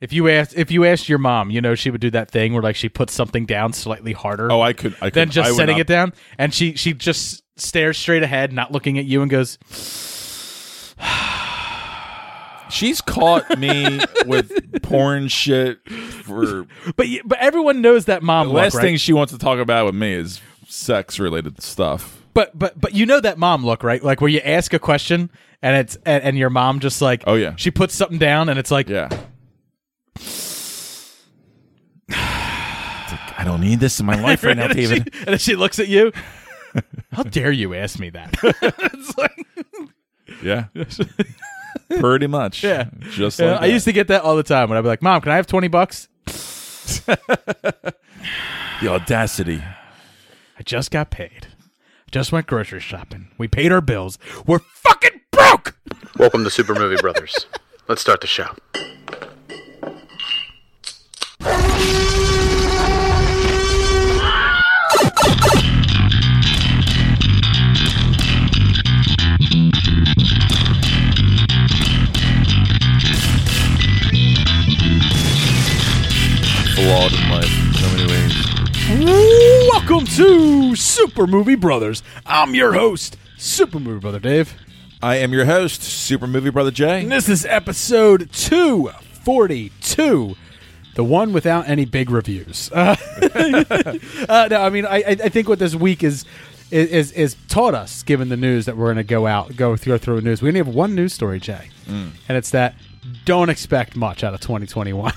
If you asked if you asked your mom, you know she would do that thing where like she puts something down slightly harder Oh, I could. I could. than just I would setting not- it down, and she she just stares straight ahead, not looking at you, and goes, She's caught me with porn shit for "But y- but everyone knows that mom the look, last right? thing she wants to talk about with me is sex related stuff. But but but you know that mom look, right? Like where you ask a question and it's and, and your mom just like Oh, yeah. she puts something down and it's like Yeah. It's like, I don't need this in my life right now, and, then she, David. and then she looks at you. How dare you ask me that? it's like, Yeah. Pretty much. yeah. Just Yeah, like I used to get that all the time when I'd be like, "Mom, can I have twenty bucks?" the audacity. I just got paid. Just went grocery shopping. We paid our bills. We're fucking broke. Welcome to Super Movie Brothers. Let's start the show. Welcome to Super Movie Brothers. I'm your host, Super Movie Brother Dave. I am your host, Super Movie Brother Jay. And this is episode 242, the one without any big reviews. Uh, uh, no, I mean, I, I think what this week is. Is, is taught us, given the news that we're going to go out, go through, through the news. We only have one news story, Jay, and it's that don't expect much out of 2021,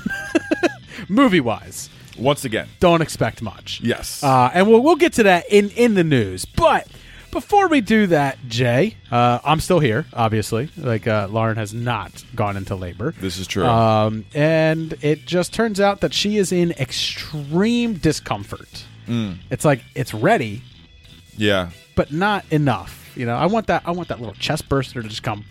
movie wise. Once again. Don't expect much. Yes. Uh, and we'll, we'll get to that in, in the news. But before we do that, Jay, uh, I'm still here, obviously. Like, uh, Lauren has not gone into labor. this is true. Um, and it just turns out that she is in extreme discomfort. Mm. It's like it's ready, yeah. but not enough. You know, I want that. I want that little chest burster to just come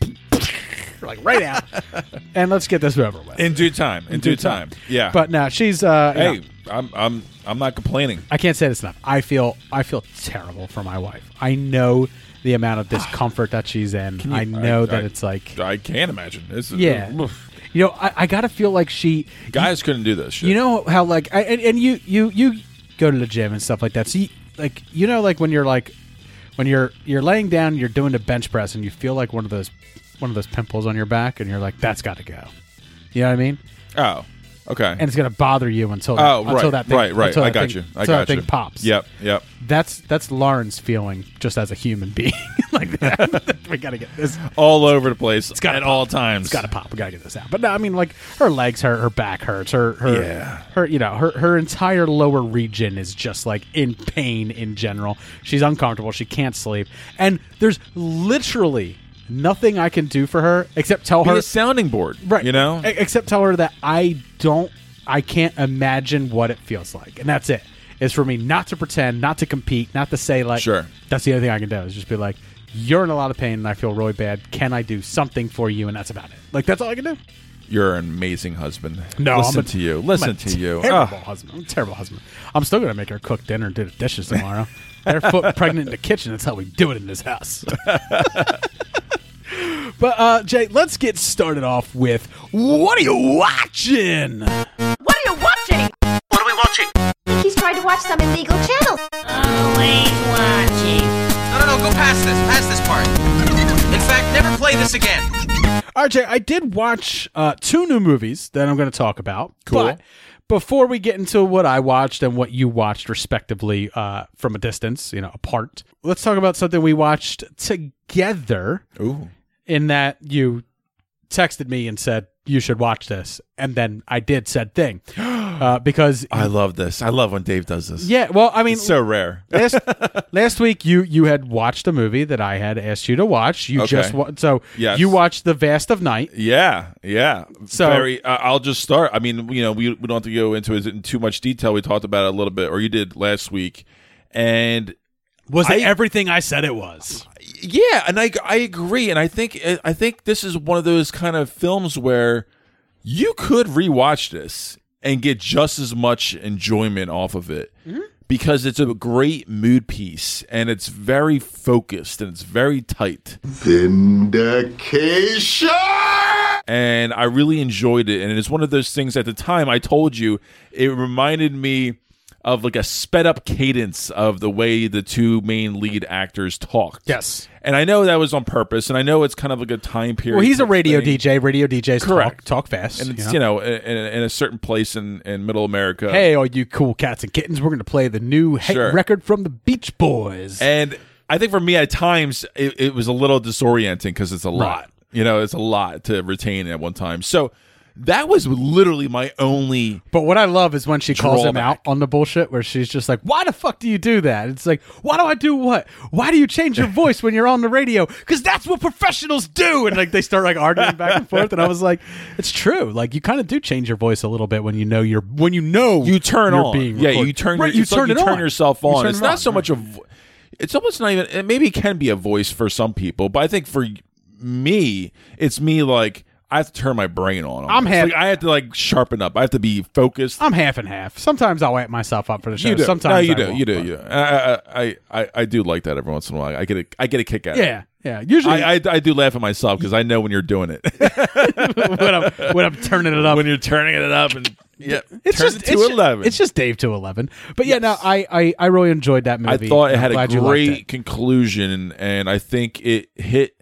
like right now, and let's get this over with. In due time. In, due time. Yeah. But no, she's. Uh, you hey, know, I'm I'm I'm not complaining. I can't say this enough. I feel I feel terrible for my wife. I know the amount of discomfort that she's in. you- I know I- that I- it's like I can't imagine. This is, yeah. oof. You know, I, I gotta feel like she. Guys couldn't do this shit. You know how like I and, and you you you go to the gym and stuff like that. So you, like you know like when you're like when you're you're laying down, you're doing a bench press, and you feel like one of those one of those pimples on your back, and you're like, that's got to go. You know what I mean? Oh. Okay. And it's gonna bother you until oh, until right, that thing, right, right. until I got thing- you. I until got that you. thing pops. Yep, yep. That's that's Lauren's feeling just as a human being. like that. we gotta get this. All over the place It's gotta at pop. all times. It's gotta pop. We gotta get this out. But no, I mean, like her legs hurt, her back hurts, her her Yeah. her you know her her entire lower region is just like in pain in general. She's uncomfortable. She can't sleep, and there's literally nothing I can do for her except tell Be her a sounding board. right. You know? except tell her that I don't, I can't imagine what it feels like, and that's it. Is for me not to pretend, not to compete, not to say like, Sure. That's the only thing I can do is just be like, you're in a lot of pain and I feel really bad. Can I do something for you? And that's about it. Like that's all I can do. You're an amazing husband. No, listen a- to you. I'm Listen a to you. Terrible Ugh. husband. I'm a terrible husband. I'm still gonna make her cook dinner and do the dishes tomorrow. Barefoot, pregnant in the kitchen. That's how we do it in this house. but uh, Jay, let's get started off with what are you watching? What are you watching? What are we watching? He's trying to watch some illegal channel. Always watching. No, no, no, go past this. Past this part. In fact, never play this again. RJ, I did watch uh, two new movies that I'm going to talk about. Cool. But before we get into what I watched and what you watched, respectively, uh, from a distance, you know, apart, let's talk about something we watched together. Ooh. In that you texted me and said you should watch this, and then I did said thing uh, because I love this. I love when Dave does this. yeah. Well, I mean, It's so rare. last last week you you had watched a movie that I had asked you to watch. You Okay. just wa- so Yes. you watched The Vast of Night. Yeah, yeah. So- Very. Uh, I'll just start. I mean, you know, we we don't have to go into it in too much detail. We talked about it a little bit, or you did last week, and Was it everything I said it was? Yeah, and I I agree, and I think uh, I think this is one of those kind of films where you could rewatch this and get just as much enjoyment off of it. Mm-hmm. Because it's a great mood piece and it's very focused and it's very tight. Vindication! and I really enjoyed it. And it's one of those things. At the time, I told you it reminded me of like a sped up cadence of the way the two main lead actors talked. Yes. And I know that was on purpose, and I know it's kind of like a time period. Well, he's a radio thing. DJ. Radio DJs Correct. talk talk fast. and it's you you know? know, in, in a certain place in in Middle America. hey, all you cool cats and kittens, we're going to play the new Sure. record from the Beach Boys. And I think for me, at times, it, it was a little disorienting because it's a lot. You know, it's a lot to retain at one time. So that was literally my only. But what I love is when she calls him out on the bullshit, where she's just like, "Why the fuck do you do that?" It's like, "Why do I do what? Why do you change your voice when you're on the radio? Because that's what professionals do." And like they start like arguing back and forth, and I was like, "It's true. Like you kind of do change your voice a little bit when you know you're when you know You turn you're on. being yeah, recorded. you turn. right, your- you it's like turn you turn on. yourself You on. turn It's it not on, so right. much a. vo- It's almost not even. it Maybe can be a voice for some people, but I think for me, it's me like. I have to turn my brain on. I'm half- Like, I have to like sharpen up. I have to be focused. I'm half and half. Sometimes I'll amp myself up for the show. You do. Sometimes no, you I do. You do. You. do. I, I, I, I, I do like that every once in a while. I get a, I get a kick out. of it. Yeah, yeah. Usually I, I, I do laugh at myself because I know when you're doing it. when, I'm, when I'm turning it up, when you're turning it up and yeah, it's just it to it's eleven. It's just Dave to eleven. But yeah, no, I, I I really enjoyed that movie. I thought it had a you great conclusion, and I think it hit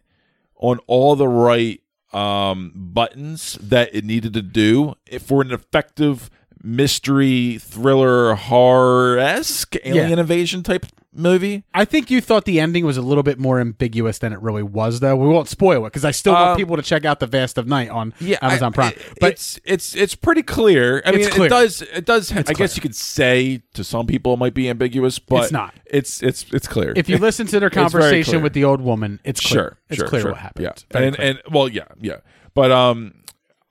on all the right um, buttons that it needed to do for an effective mystery thriller horror esque alien invasion type movie. I think you thought the ending was a little bit more ambiguous than it really was, though. We won't spoil it because I still want Um, people to check out the Vast of Night on Amazon Prime. it- But it's it's it's pretty clear. I mean, clear. it does it does. It's I clear. guess you could say to some people it might be ambiguous, but It's not. It's it's it's clear. if you listen to their conversation with the old woman, it's clear. sure, it's sure, clear sure. what happened. Yeah, Very and clear. and well, yeah, yeah, but um,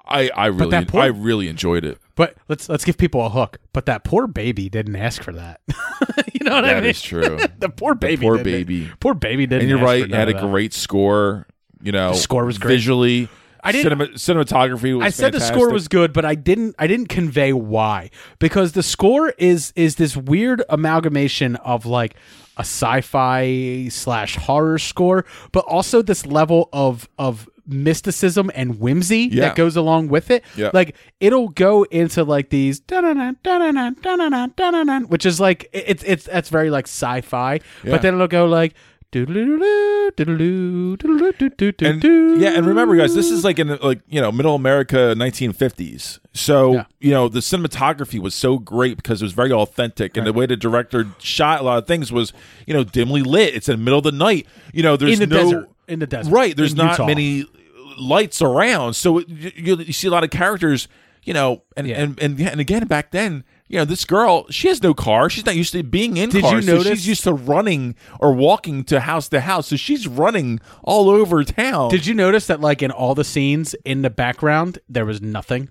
I I really I really enjoyed it. But let's let's give people a hook. But that poor baby didn't ask for that. you know what I mean? That is true. the poor baby. poor didn't. baby. Poor baby didn't. and you're right. It had a great score. You know, The score was great. visually. I didn't- Cinema, cinematography was. I said the score was good, but I didn't. I didn't convey why because the score is is this weird amalgamation of like a sci-fi slash horror score, but also this level of of mysticism and whimsy Yeah. that goes along with it. Yeah. Like it'll go into like these which is like it's it's that's very like sci-fi, Yeah. but then it'll go like. and yeah, and remember, guys, this is like in like you know middle America, 1950s. So Yeah. you know the cinematography was so great because it was very authentic, and the way the director shot a lot of things was you know dimly lit. It's in the middle of the night. You know, there's In the no desert. In the desert. right. There's In not Utah. many lights around, so it, you, you, see a lot of characters. You know, and Yeah. and and and again back then. You know, this girl, she has no car. She's not used to being in Did you cars. so she's used to running or walking to house to house. So she's running all over town. Did you notice that, like, in all the scenes in the background, there was nothing?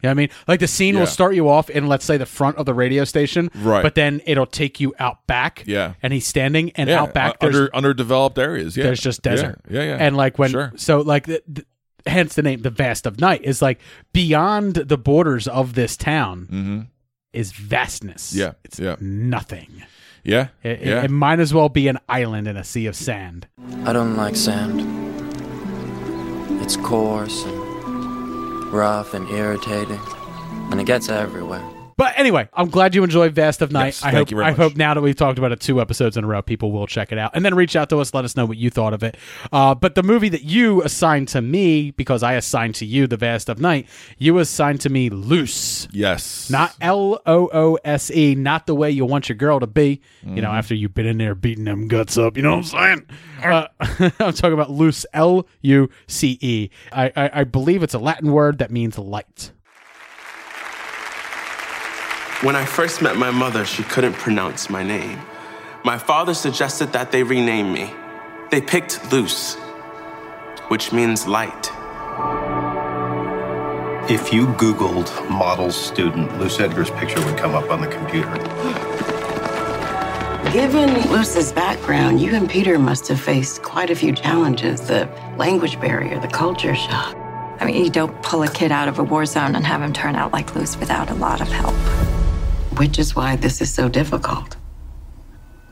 You know what I mean? Like, the scene Yeah. will start you off in, let's say, the front of the radio station. Right. But then it'll take you out back. Yeah. And he's standing, and yeah, out back, u- there's, under underdeveloped areas. Yeah, there's just Yeah, desert. Yeah, yeah. And, like, when, Sure. so, like, the, the, hence the name, The Vast of Night, is like beyond the borders of this town is vastness. Mm-hmm. Yeah, It's yeah. nothing. yeah, It, it- yeah. it might as well be an island in a sea of sand. I don't like sand. It's coarse and rough and irritating, and it gets everywhere. But anyway, I'm glad you enjoyed Vast of Night. Yes, I hope you I hope now that we've talked about it two episodes in a row, people will check it out and then reach out to us, let us know what you thought of it. Uh, but the movie that you assigned to me, because I assigned to you The Vast of Night, you assigned to me Luce. yes, Not L O O S E, not the way you want your girl to be. You Mm-hmm. know, after you've been in there beating them guts up. You know what I'm saying? Uh, I'm talking about Luce, L U C E. I I I believe it's a Latin word that means light. When I first met my mother, she couldn't pronounce my name. My father suggested that they rename me. They picked Luce, which means light. If you Googled model student, Luce Edgar's picture would come up on the computer. Given Luce's background, you and Peter must have faced quite a few challenges the language barrier, the culture shock. I mean, you don't pull a kid out of a war zone and have him turn out like Luce without a lot of help. Which is why this is so difficult.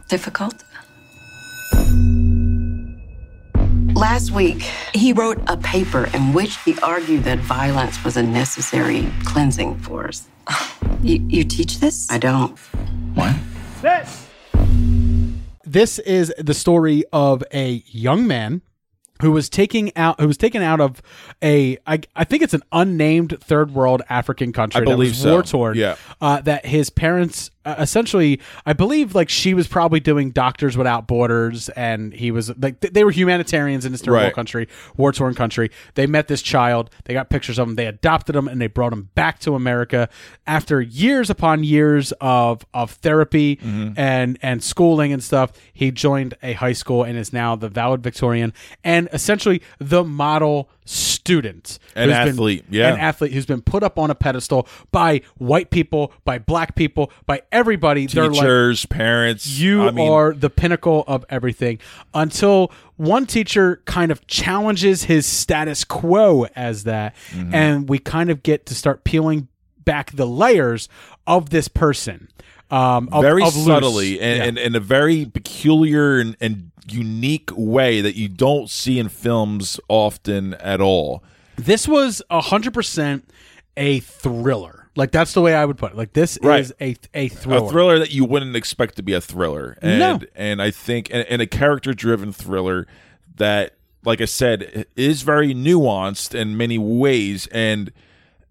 Difficult? Last week, he wrote a paper in which he argued that violence was a necessary cleansing force. You, you teach this? I don't. What? This is the story of a young man who was taking out who was taken out of a I, I think it's an unnamed third world African country I that believe so. war torn. Yeah. Uh, that his parents essentially I believe like she was probably doing Doctors Without Borders and he was like th- they were humanitarians in this third world Right. country, war torn country. They met this child, they got pictures of him, they adopted him and they brought him back to America after years upon years of of therapy Mm-hmm. and and schooling and stuff. He joined a high school and is now the valedictorian and essentially the model student An who's been- athlete, yeah. an athlete who's been put up on a pedestal by white people, by black people, by everybody. They're like, Teachers, parents. you I mean, are the pinnacle of everything until one teacher kind of challenges his status quo as that Mm-hmm. and we kind of get to start peeling back the layers of this person um of, very of subtly and, Yeah. and in a very peculiar and, and unique way that you don't see in films often at all. this was 100% a thriller like that's the way i would put it like this Right. is a a thriller A thriller that you wouldn't expect to be a thriller. And No. and I think and, and a character driven thriller that like I said is very nuanced in many ways and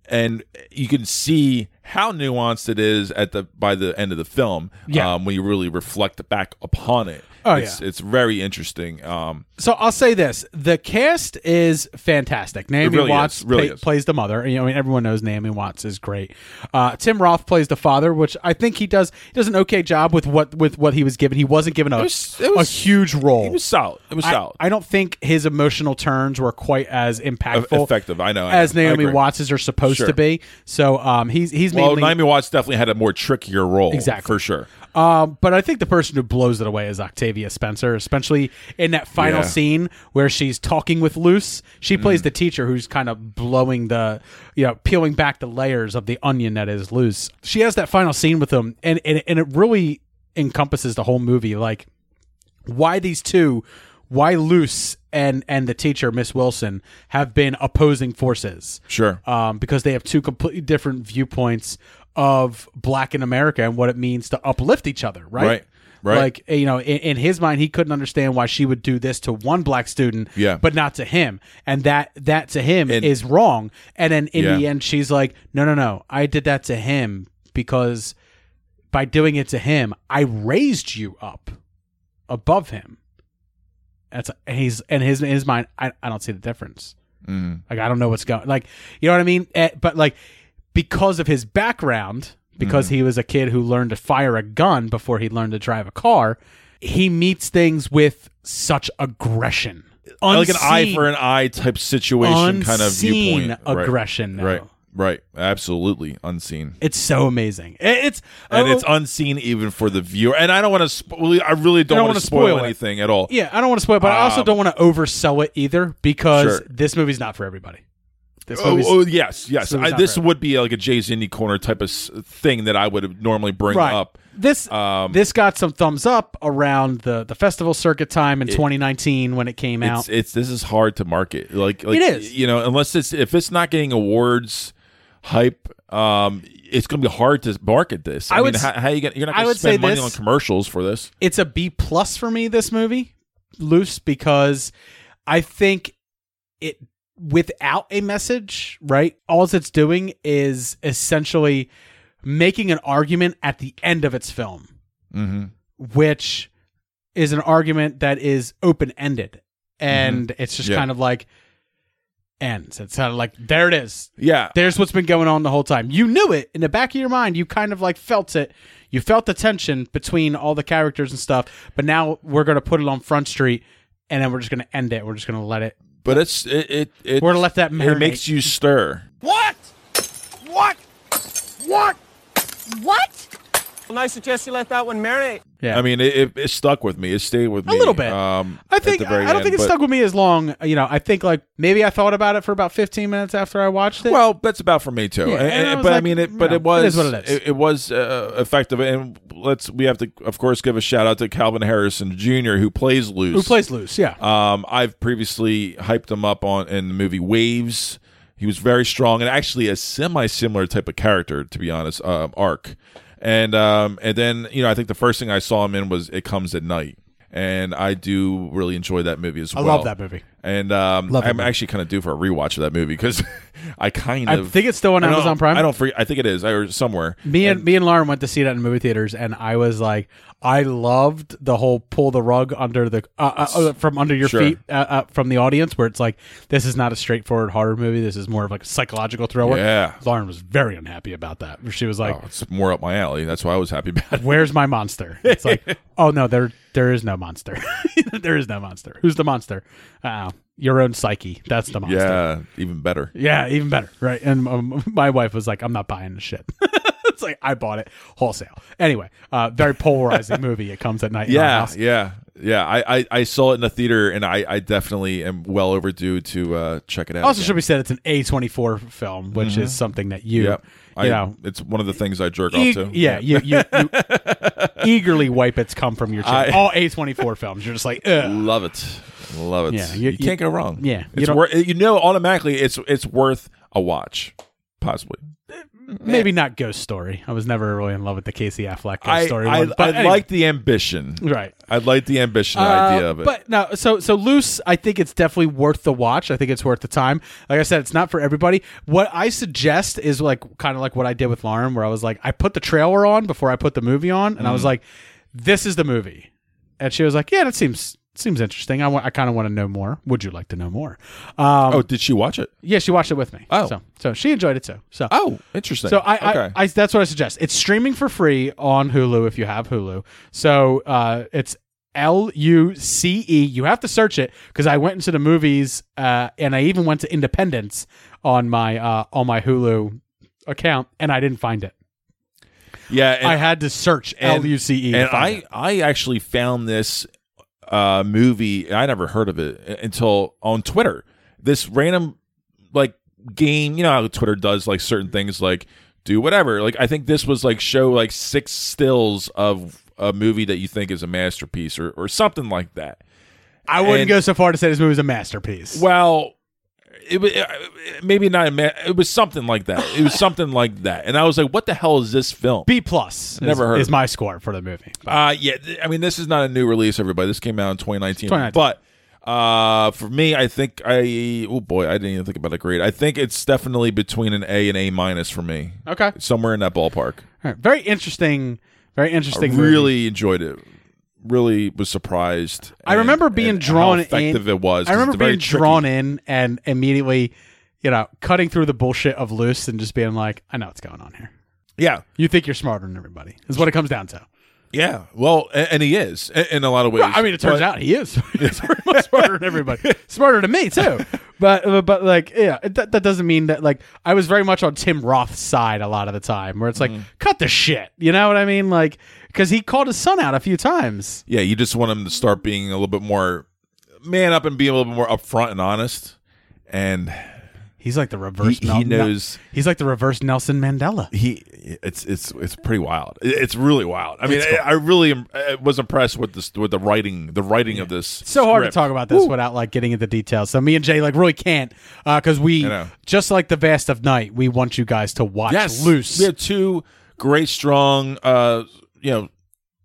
and you can see how nuanced it is at the by the end of the film Yeah. um, when you really reflect back upon it. Oh, it's, yeah. it's very interesting. Um, So I'll say this: the cast is fantastic. Naomi really Watts is, really plays the mother. You know, I mean, everyone knows Naomi Watts is great. Uh, Tim Roth plays the father, which I think he does he does an okay job with what with what he was given. He wasn't given a was- it was- a huge role. it was solid. It was I, solid. I don't think his emotional turns were quite as impactful, effective. I know, I as know. Naomi agree. Watts are supposed Sure. to be. So um, he's he's well, mainly Naomi Watts definitely had a more trickier role, Exactly. for sure. Um, but I think the person who blows it away is Octavia Spencer, especially in that final Yeah. scene where she's talking with Luce. She plays Mm. the teacher who's kind of blowing the, you know, peeling back the layers of the onion that is Luce. She has that final scene with him, and and, and it really encompasses the whole movie. Like why these two, why Luce and and the teacher Miss Wilson have been opposing forces Sure. um, because they have two completely different viewpoints of black in America and what it means to uplift each other, right? Right, right. Like you know, in, in his mind, he couldn't understand why she would do this to one black student, Yeah. but not to him, and that that to him And- is wrong. And then in Yeah. the end, she's like, "No, no, no, I did that to him because by doing it to him, I raised you up above him." That's and he's and his in his mind, I, I don't see the difference. Mm. Like I don't know what's going. Like you know what I mean. Eh, but like because of his background, because Mm-hmm. he was a kid who learned to fire a gun before he learned to drive a car, he meets things with such aggression, like an eye for an eye type situation kind of unseen viewpoint. Right. aggression. now. Right. Right. Absolutely unseen. It's so amazing. It- It's And oh, it's unseen even for the viewer. And I don't want to. Spo- I really don't, don't want wanna spoil, spoil anything at all. yeah. I don't want to spoil, it, but I also Um, don't want to oversell it either because Sure. this movie's not for everybody. This Oh, oh, yes, yes. movie's I, this would be like a Jay's Indie Corner type of thing that I would normally bring right. up. This Um, this got some thumbs up around the the festival circuit time in 2019 when it came out. It's, it's this is hard to market. Like, like It is. You know, unless it's if it's not getting awards hype, um, it's going to be hard to market this. I, I mean, would s- how, how you get? You're not going to spend money this- on commercials for this. it's a B plus for me this movie, Luce, because I think it without a message, right? All it's doing is essentially making an argument at the end of its film, Mm-hmm. which is an argument that is open ended, and it's just Mm-hmm. Yeah. kind of like ends. It's kind of like there it is. Yeah, There's what's been going on the whole time. You knew it in the back of your mind. You kind of like felt it. You felt the tension between all the characters and stuff. But now we're going to put it on Front Street, and then we're just going to end it. We're just going to let it. but it's it it, it We're gonna let that It makes you stir. What? What? What? What? Well, I suggest you let that one marinate. Yeah. I mean, it, it, it stuck with me. It stayed with me A little bit. Um, I at think the very I don't end, think it but- stuck with me as long. You know, I think like maybe I thought about it for about 15 minutes after I watched it. Well, that's about for me too. Yeah, And- and I and- was but I mean, it. you But know, it was. it is what it is. It, it was uh, effective, and let's. We have to, of course, give a shout out to Kelvin Harrison Jr., who plays Luce. who plays Luce? Yeah. Um, I've previously hyped him up on in the movie Waves. He was very strong and actually a semi-similar type of character, to be honest. Um, arc, and um, and then you know, I think the first thing I saw him in was It Comes at Night, and I do really enjoy that movie as well. I well. love that movie. And um, Love that I'm movie. actually kind of due for a rewatch of that movie because I kind I of think it's still on I don't- Amazon Prime. I don't. Free, I think it is I, or somewhere. Me and, me and Lauren went to see that in movie theaters, and I was like, I loved the whole pull the rug under the uh, uh, uh, from under your Sure. feet uh, uh, from the audience, where it's like this is not a straightforward horror movie. This is more of like a psychological thriller. Yeah. Lauren was very unhappy about that. She was like, oh, it's more up my alley. That's why I was happy about it. "Where's my monster?" It's like, "Oh no, there there is no monster. there is no monster. Who's the monster? Oh, your own psyche. That's the monster." Yeah, even better. Yeah, even better, right? And um, my wife was like, "I'm not buying the shit." it's like I bought it wholesale. Anyway, uh, very polarizing movie. It comes at night. Yeah, yeah, yeah. I, I, I saw it in the theater, and I, I definitely am well overdue to uh, check it out. Also, again. should be said it's an A24 film, which Mhm. is something that you, Yep. I, you know, it's one of the things I jerk e- off to. yeah, you, you, you eagerly wipe its cum from your chin. I- All A24 films, you're just like, Ugh. love it, love it. Yeah, you, you- can't go wrong. yeah, you it's worth. You know, automatically, it's it's worth a watch, possibly. maybe not Ghost Story. I was never really in love with the Casey Affleck Ghost I Story I, one, but I anyway. like the ambition. Right. I like the ambition Uh, idea of it. But no, so so Luce. I think it's definitely worth the watch. I think it's worth the time. Like I said, it's not for everybody. What I suggest is like kind of like what I did with Lauren, where I was like, I put the trailer on before I put the movie on, and I was Mhm. like, this is the movie, and she was like, yeah, that seems seems interesting. I want. I kind of want to know more. Would you like to know more? Um, oh, did she watch it? yeah, she watched it with me. Oh. so so she enjoyed it too. So Oh, interesting. so I, okay. I, I that's what I suggest. It's streaming for free on Hulu if you have Hulu. So uh, it's L U C E. You have to search it because I went into the movies uh, and I even went to Independence on my uh, on my Hulu account and I didn't find it. yeah, and- I had to search and- L U C E. to And find I, it. I actually found this uh, movie. I never heard of it until on Twitter. This random like game. You know how Twitter does like certain things, like do whatever. Like I think this was like show like six stills of a movie that you think is a masterpiece or or something like that. I wouldn't and- go so far to say this movie is a masterpiece. Well, it was uh, maybe not. A ma- it was something like that. It was something like that, and I was like, "What the hell is this film?" B plus. Never is, heard is my score for the movie. Uh yeah, I mean this is not a new release, everybody. This came out in 2019. 2019. But uh for me, I think I oh boy, I didn't even think about a grade. I think it's definitely between an A and A minus for me. Okay. Somewhere in that ballpark. Right. Very interesting. Very I interesting. movie. really enjoyed it. Really was surprised. I remember being and drawn effective in. it was. I remember being tricky. drawn in and immediately, you know, cutting through the bullshit of Luce and just being like, I know what's going on here. Yeah. You think you're smarter than everybody is what it comes down to. Yeah. Well, and, and he is in, a lot of ways. Well, I mean, it turns But- out he is. Much smarter than everybody. Smarter than me too. But uh, but like yeah, that, that doesn't mean that like I was very much on Tim Roth's side a lot of the time, where it's like Mm-hmm. cut the shit. You know what I mean? Like because he called his son out a few times. Yeah, you just want him to start being a little bit more man up and be a little bit more upfront and honest. And He's like the reverse. He- he Nel- knows- he's like the reverse Nelson Mandela. he it's it's it's pretty wild. It's really wild. I mean, cool. I, I really am, I was impressed with this with the writing the writing of this. so hard to talk about this without like getting into details. So me and Jay like really can't because we just like the Vast of Night, we want you guys to watch Yes, Luce. We have two great, strong, uh, you know,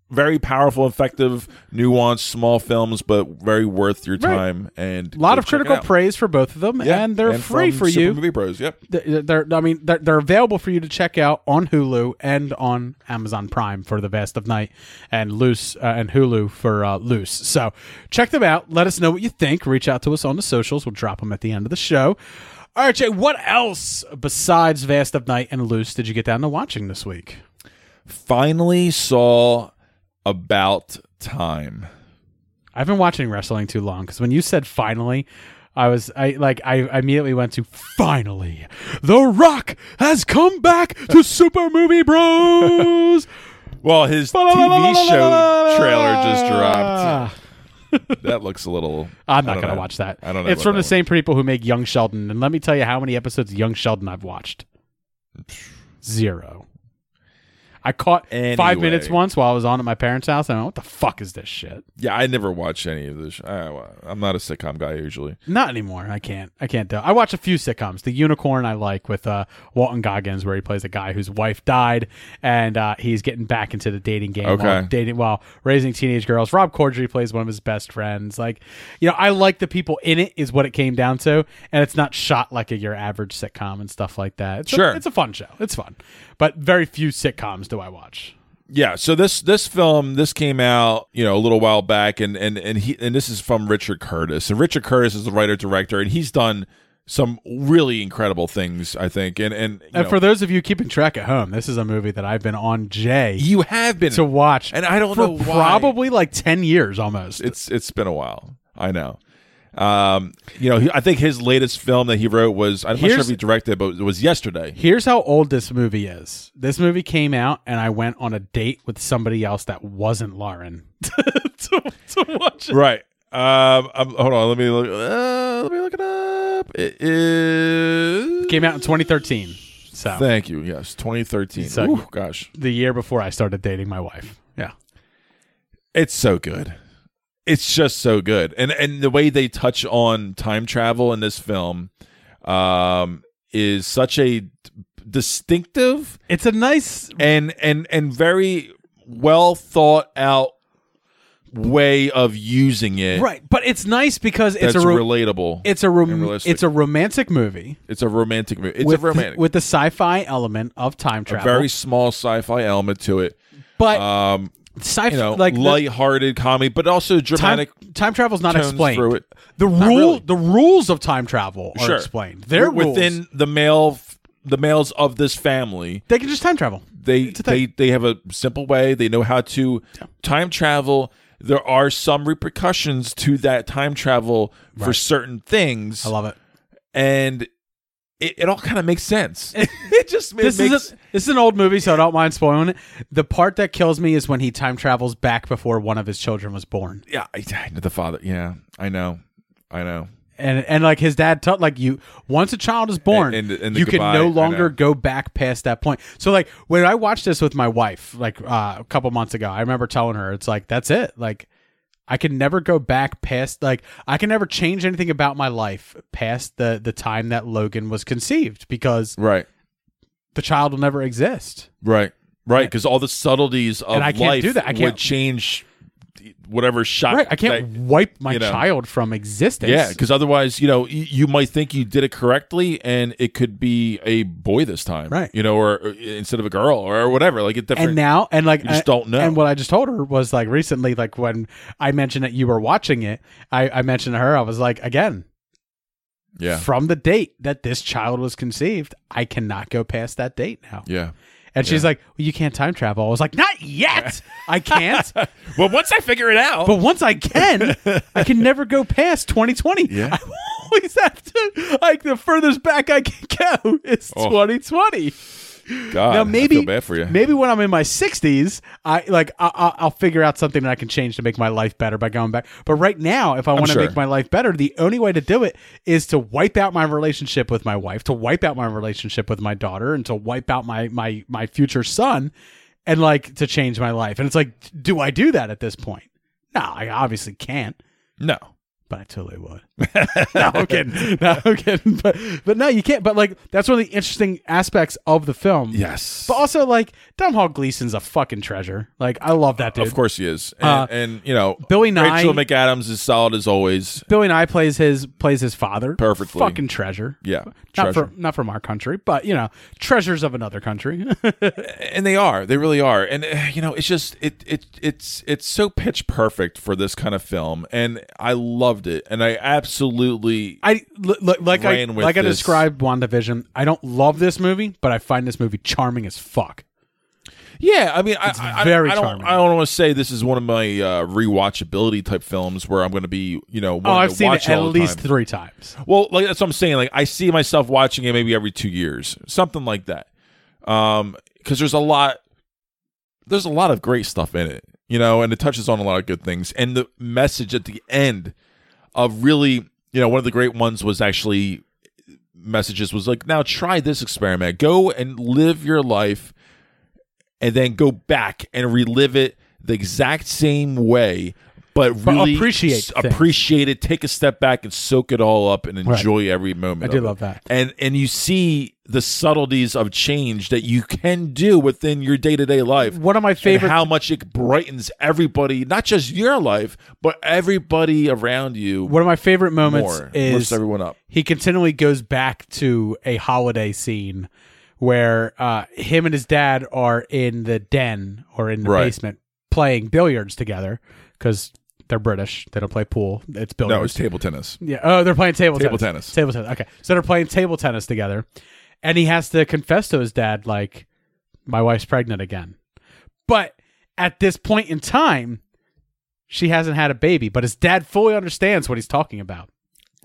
very powerful, effective, nuanced, small films, but very worth your Right. time. And a lot of critical praise for both of them, Yeah, and they're and free for Super you. Movie Bros. Yep. They're, they're- I mean, they're, they're available for you to check out on Hulu and on Amazon Prime for The Vast of Night, and Luce uh, and Hulu for uh, Luce. So check them out. Let us know what you think. Reach out to us on the socials. We'll drop them at the end of the show. All right, Jay. What else besides Vast of Night and Luce did you get down to watching this week? Finally saw about time. I've been watching wrestling too long because when you said finally, I was I like I immediately went to finally, The Rock has come back to Super Movie Bros. Well, his TV show trailer just dropped. that looks a little. I'm not gonna know. watch that. I don't know. It's from the same people who make Young Sheldon, and let me tell you how many episodes of Young Sheldon I've watched. Zero. I caught five minutes once while I was on at my parents' house, and I went, "What the fuck is this shit?" Yeah, I never watch any of this. I, I'm not a sitcom guy usually. Not anymore. I can't. I can't do. I watch a few sitcoms. The Unicorn I like with uh, Walton Goggins, where he plays a guy whose wife died, and uh, he's getting back into the dating game. Okay. while dating while raising teenage girls. Rob Corddry plays one of his best friends. Like, you know, I like the people in it. Is what it came down to, and it's not shot like a, your average sitcom and stuff like that. It's a- Sure. it's a fun show. It's fun, but very few sitcoms do I watch. Yeah, so this this film this came out you know a little while back, and and and he and this is from Richard Curtis, and Richard Curtis is the writer director, and he's done some really incredible things, I think, and and, you And know, for those of you keeping track at home, this is a movie that I've been on Jay. you have been to watch, and I don't for know why. probably like ten years almost. It's it's been a while. I know. Um, you know, I think his latest film that he wrote was I'm not sure if he directed, but it was yesterday. Here's how old this movie is. This movie came out, and I went on a date with somebody else that wasn't Lauren to, to watch it. Right. Um, um, hold on. Let me look. Uh, let me look it up. It is Came out in 2013. So Thank you. Yes, 2013. So- Ooh, gosh, the year before I started dating my wife. Yeah. it's so good. It's just so good, and and the way they touch on time travel in this film, um, is such a distinctive It's a nice and and and very well thought out way of using it. right, but it's nice because it's a ro- relatable. It's a rom- it's a romantic movie. It's a romantic movie. It's with a romantic. with the sci-fi element of time a travel. very small sci-fi element to it. but Um, sci-fi you know, like the- light-hearted comedy, but also time, dramatic. time travel's not explained. The Not rule really. the rules of time travel are Sure. explained. They're within the male, the males of this family. they can just time travel. They they they have a simple way. They know how to time travel. There are some repercussions to that time travel for certain things. I love it. and it, it all kind of makes sense. it just it this makes is a, this is an old movie, so I don't mind spoiling it. The part that kills me is when he time travels back before one of his children was born, yeah. I, the father. Yeah, I know, I know. and and like his dad taught like you once a child is born, And- and the you can no longer go back past that point. So like when I watched this with my wife, like uh, a couple months ago, I remember telling her it's like that's it, like. I can never go back past like I can never change anything about my life past the the time that Logan was conceived because Right, the child will never exist. right, right. Because all the subtleties of And I can't life do that. I can't- change whatever shot. Right, I can't that- wipe my you know. child from existence. Yeah, because otherwise, you know, you might think you did it correctly, and it could be a boy this time, Right. You know, or, or instead of a girl, or whatever. Like it different. and now and like You just I- don't know. And what I just told her was like recently, like when I mentioned that you were watching it, I, I mentioned to her, I was like, again, yeah, from the date that this child was conceived, I cannot go past that date now. yeah. And she's like, well, you can't time travel. I was like, not yet. I can't. Well, once I figure it out, but once I can, I can never go past 2020. Yeah. I always have to, like, the furthest back I can go is Oh. 2020. God, now maybe I feel bad for you. maybe when I'm in my 60s, I like I, I, I'll figure out something that I can change to make my life better by going back. But right now, if I want to sure. make my life better, the only way to do it is to wipe out my relationship with my wife, to wipe out my relationship with my daughter, and to wipe out my my my future son, and like to change my life. And it's like, do I do that at this point? No, I obviously can't. no. But I totally would. no, I'm kidding. No, I'm kidding. But but no, you can't. But like that's one of the interesting aspects of the film. Yes, But also, like, Domhnall Gleeson's a fucking treasure. Like, I love that dude. of course he is, and, Uh, and you know, Billy Nighy- Rachel McAdams is solid as always. Billy Nighy plays his plays his father Perfectly. Fucking treasure. Yeah, Not treasure. from not from our country, but you know, treasures of another country. and they are they really are and uh, you know it's just it it it's it's so pitch perfect for this kind of film and i loved it and i absolutely I l- like I Ran with like I this. described WandaVision. I don't love this movie, but I find this movie charming as fuck. yeah i mean I, It's I, very I don't charming. i don't want to say this is one of my uh rewatchability type films where i'm going to be you know Oh, wanting I've to seen watch it at all the least time. three times. well like that's what i'm saying like i see myself watching it maybe every two years something like that um because there's a lot there's a lot of great stuff in it, you know, and it touches on a lot of good things. And the message at the end of really, you know, one of the great ones was actually messages was like, now try this experiment. Go and live your life and then go back and relive it the exact same way. But But really appreciate s- things. appreciate it. Take a step back and soak it all up and Right. enjoy every moment. I do of it. love that. And and you see the subtleties of change that you can do within your day to day life. One of my and favorite- how much it brightens everybody, not just your life, but everybody around you. One of my favorite moments more. is lifts everyone up. he continually goes back to a holiday scene where uh, him and his dad are in the den or in the Right. basement playing billiards together because they're British. They don't play pool. It's billiards. No, it's table tennis. Yeah. Oh, they're playing table, Table tennis. tennis. Table tennis. Okay. So they're playing table tennis together, and he has to confess to his dad, like, "My wife's pregnant again." But at this point in time, she hasn't had a baby. But his dad fully understands what he's talking about.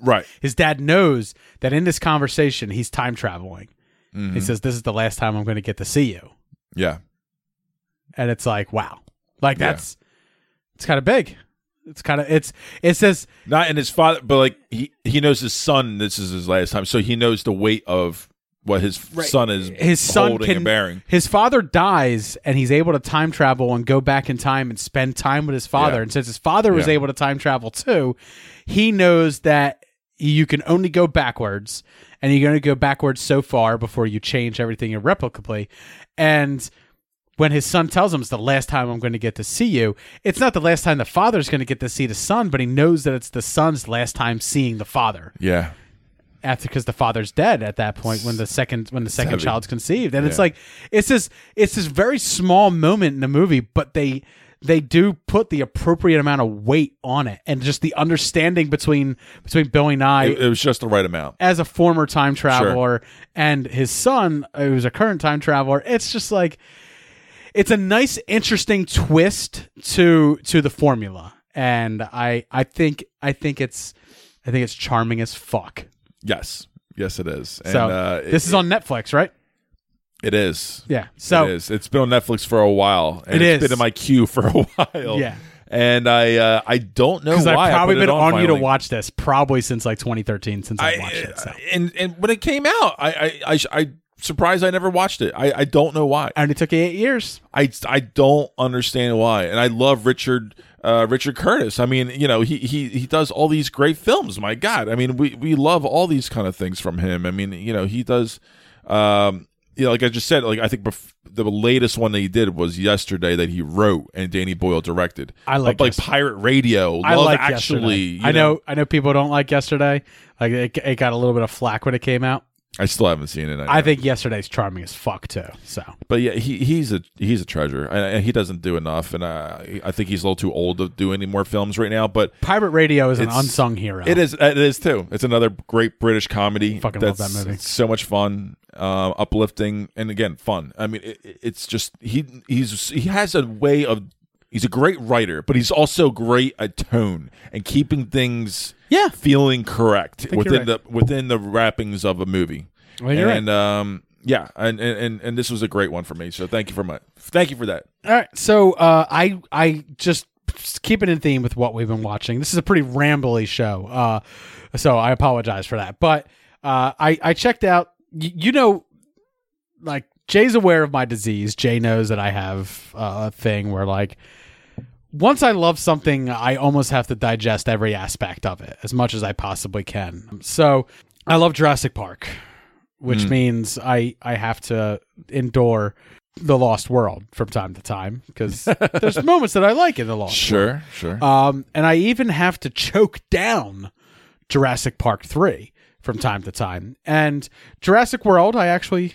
Right. His dad knows that in this conversation, he's time traveling. He Mhm. says, "This is the last time I'm going to get to see you," Yeah. and it's like, wow, like Yeah. that's it's kind of big. It's kind of it's it says Not in his father, but like he he knows his son. This is his last time, so he knows the weight of what his son is. his son holding can and bearing. his father dies and he's able to time travel and go back in time and spend time with his father Yeah. and since his father was Yeah. able to time travel too he knows that you can only go backwards and you're going to go backwards so far before you change everything irrevocably and when his son tells him it's the last time I'm going to get to see you, it's not the last time the father's going to get to see the son, but he knows that it's the son's last time seeing the father Yeah. after because the father's dead at that point when the second when the second heavy. child's conceived and it's Yeah. like it's this it's this very small moment in the movie but they they do put the appropriate amount of weight on it and just the understanding between between Billy Nighy It, it was just the right amount. as a former time traveler and his son who's a current time traveler it's just like it's a nice interesting twist to to the formula and i i think i think it's i think it's charming as fuck Yes. Yes, it is. And, so uh, this is on netflix right It is. Yeah, so- it is. It's been on Netflix for a while. And It it's is. been in my queue for a while. Yeah. And I uh, I don't know why i've I probably been on, you to watch this probably since like 2013 since i, watched it so. And and when it came out, I I I, I surprised I never watched it. I, I don't know why. and it took eight years I I don't understand why. And I love Richard uh, Richard Curtis. I mean, you know, he he he does all these great films. My God, I mean, we we love all these kind of things from him. I mean, you know, he does. Um, you know, like I just said, like I think bef- the latest one that he did was yesterday that he wrote and Danny Boyle directed. I like But, like Pirate Radio. I Love like actually. you I know, I know people don't like yesterday. Like it, it got a little bit of flack when it came out. I still haven't seen it. I think yesterday's charming as fuck too. So But yeah, he he's a he's a treasure, and, he doesn't do enough. And uh, I think he's a little too old to do any more films right now. But Pirate Radio is an unsung hero. It is. It is too. It's another great British comedy. Fucking love that movie. So much fun, uh, uplifting, and again fun. I mean, it- it's just he he's he has a way of. He's a great writer, but he's also great at tone and keeping things yeah feeling correct within right. the within the wrappings of a movie. Well, and um yeah, and, and and and this was a great one for me. So thank you for my thank you for that. All right, so uh, I I just keep it in theme with what we've been watching. This is a pretty rambly show, uh, so I apologize for that. But uh, I I checked out. y- You know, like Jay's aware of my disease. Jay knows that I have uh, a thing where like once I love something, I almost have to digest every aspect of it as much as I possibly can. So I love Jurassic Park, which Mm. means I I have to endure the Lost World from time to time because there's moments that I like in the Lost Sure, World. sure. Um, and I even have to choke down Jurassic Park three from time to time. And Jurassic World, I actually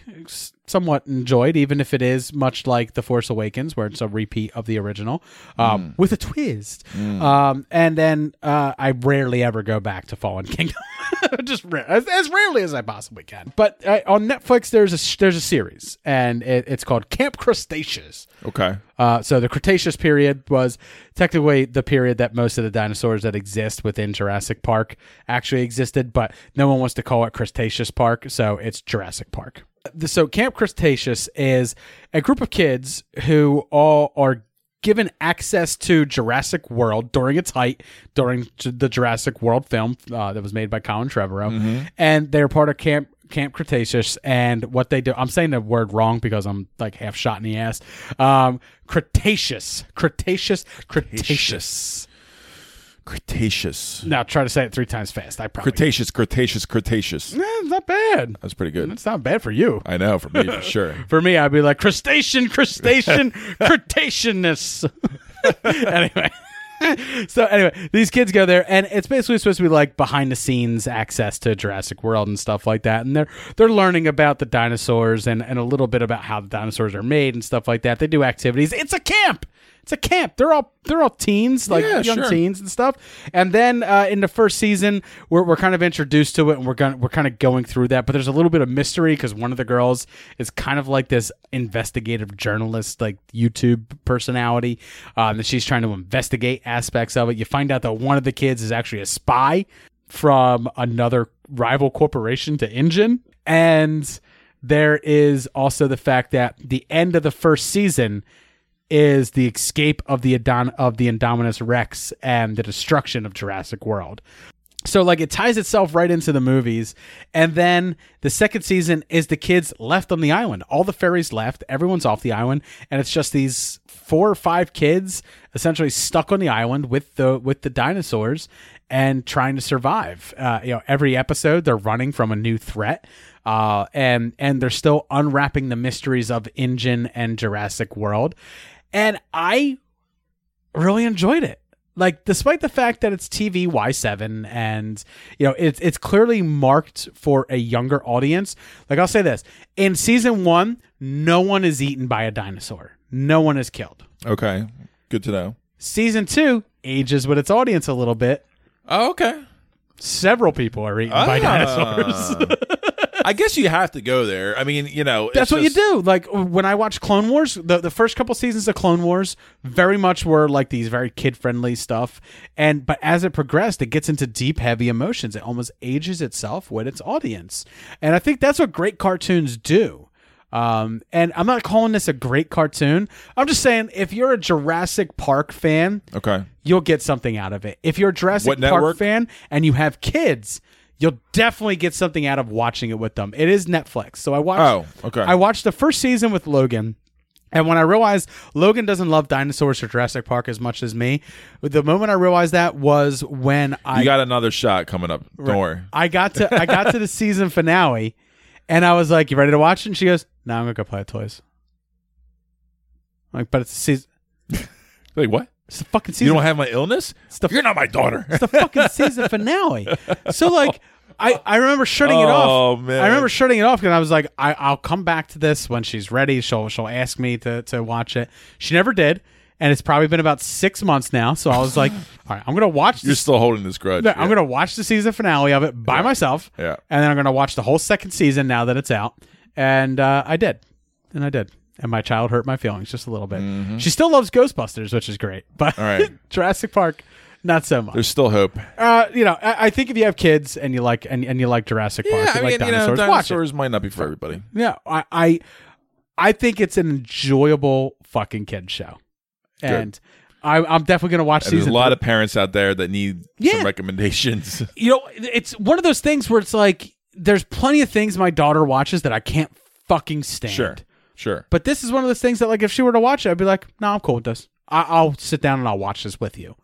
somewhat enjoyed, even if it is much like The Force Awakens, where it's a repeat of the original, um, with a twist. Um, and then uh, I rarely ever go back to Fallen Kingdom, just rare, as, as rarely as I possibly can. But uh, on Netflix, there's a there's a series, and it, it's called Camp Cretaceous. Okay. Uh, so the Cretaceous period was technically the period that most of the dinosaurs that exist within Jurassic Park actually existed, but no one wants to call it Cretaceous Park, so it's Jurassic Park. The- So Camp Cretaceous is a group of kids who all are given access to Jurassic World during its height, during the Jurassic World film uh, that was made by Colin Trevorrow, and they're part of Camp Camp Cretaceous. And what they do, I'm saying the word wrong because I'm like half shot in the ass. Um, Cretaceous, Cretaceous, Cretaceous. Cretaceous. Now try to say it three times fast. I probably Cretaceous, Cretaceous, Cretaceous. Eh, it's not bad. That's pretty good. It's not bad for you. I know, for me, for sure. For me, I'd be like crustacean, crustacean, cretaceousness. anyway. So anyway, these kids go there, and it's basically supposed to be like behind the scenes access to Jurassic World and stuff like that. And they're they're learning about the dinosaurs and, and a little bit about how the dinosaurs are made and stuff like that. They do activities. It's a camp. It's a camp. They're all they're all teens, like Yeah, young sure. teens and stuff. And then uh, in the first season, we're, we're kind of introduced to it, and we're going we're kind of going through that. But there's a little bit of mystery because one of the girls is kind of like this investigative journalist, like YouTube personality, um, and she's trying to investigate aspects of it. You find out that one of the kids is actually a spy from another rival corporation to InGen, and there is also the fact that the end of the first season is the escape of the Adon- of the Indominus Rex and the destruction of Jurassic World. So like it ties itself right into the movies, and then the second season is the kids left on the island. All the ferries left, everyone's off the island, and it's just these four or five kids essentially stuck on the island with the with the dinosaurs and trying to survive. Uh, you know, every episode they're running from a new threat, uh, and and they're still unwrapping the mysteries of InGen and Jurassic World, and I really enjoyed it. Like, despite the fact that it's TV Y7 and, you know, it's, it's clearly marked for a younger audience. Like, I'll say this in season one, no one is eaten by a dinosaur, no one is killed. Okay. Good to know. Season two ages with its audience a little bit. Oh, okay. Several people are eaten by Ah. dinosaurs. I guess you have to go there. I mean, you know, That's what just- you do. Like when I watch Clone Wars, the, the first couple seasons of Clone Wars very much were like these very kid friendly stuff. And but as it progressed, it gets into deep, heavy emotions. It almost ages itself with its audience. And I think that's what great cartoons do. Um, and I'm not calling this a great cartoon. I'm just saying if you're a Jurassic Park fan, Okay. you'll get something out of it. If you're a Jurassic Park fan and you have kids, you'll definitely get something out of watching it with them. It is Netflix. So I watched Oh, okay. I watched the first season with Logan. And when I realized Logan doesn't love dinosaurs or Jurassic Park as much as me, the moment I realized that was when I You got another shot coming up. Don't worry. I got to I got to the season finale, and I was like, "You ready to watch it?" And she goes, "No, I'm gonna go play with toys." I'm like, but it's the season. Like what? It's the fucking season. You don't have my illness? You're not my daughter. It's the fucking season finale. So like, I I remember shutting it off. Oh, man. I remember shutting it off because I was like, I I'll come back to this when she's ready. She'll she'll ask me to to watch it. She never did, and it's probably been about six months now. So I was like, all right, I'm gonna watch. this. You're still holding this grudge. I'm gonna watch the season finale of it by myself. Yeah. and then I'm gonna watch the whole second season now that it's out. And uh, I did, and I did. And my child hurt my feelings just a little bit. She still loves Ghostbusters, which is great, but Mm-hmm. All right. Jurassic Park, not so much. There's still hope. Uh, you know, I, I think if you have kids and you like and, and you like Jurassic Park, Yeah, you I like mean, you know, dinosaurs, dinosaurs might not be for everybody. Yeah, I, I I think it's an enjoyable fucking kid show, and I, I'm definitely gonna watch And there's a lot three. of parents out there that need Yeah. some recommendations. you know, it's one of those things where it's like there's plenty of things my daughter watches that I can't fucking stand. sure, sure. But this is one of those things that, like, if she were to watch it, I'd be like, "No, I'm cool with this. I- I'll sit down and I'll watch this with you."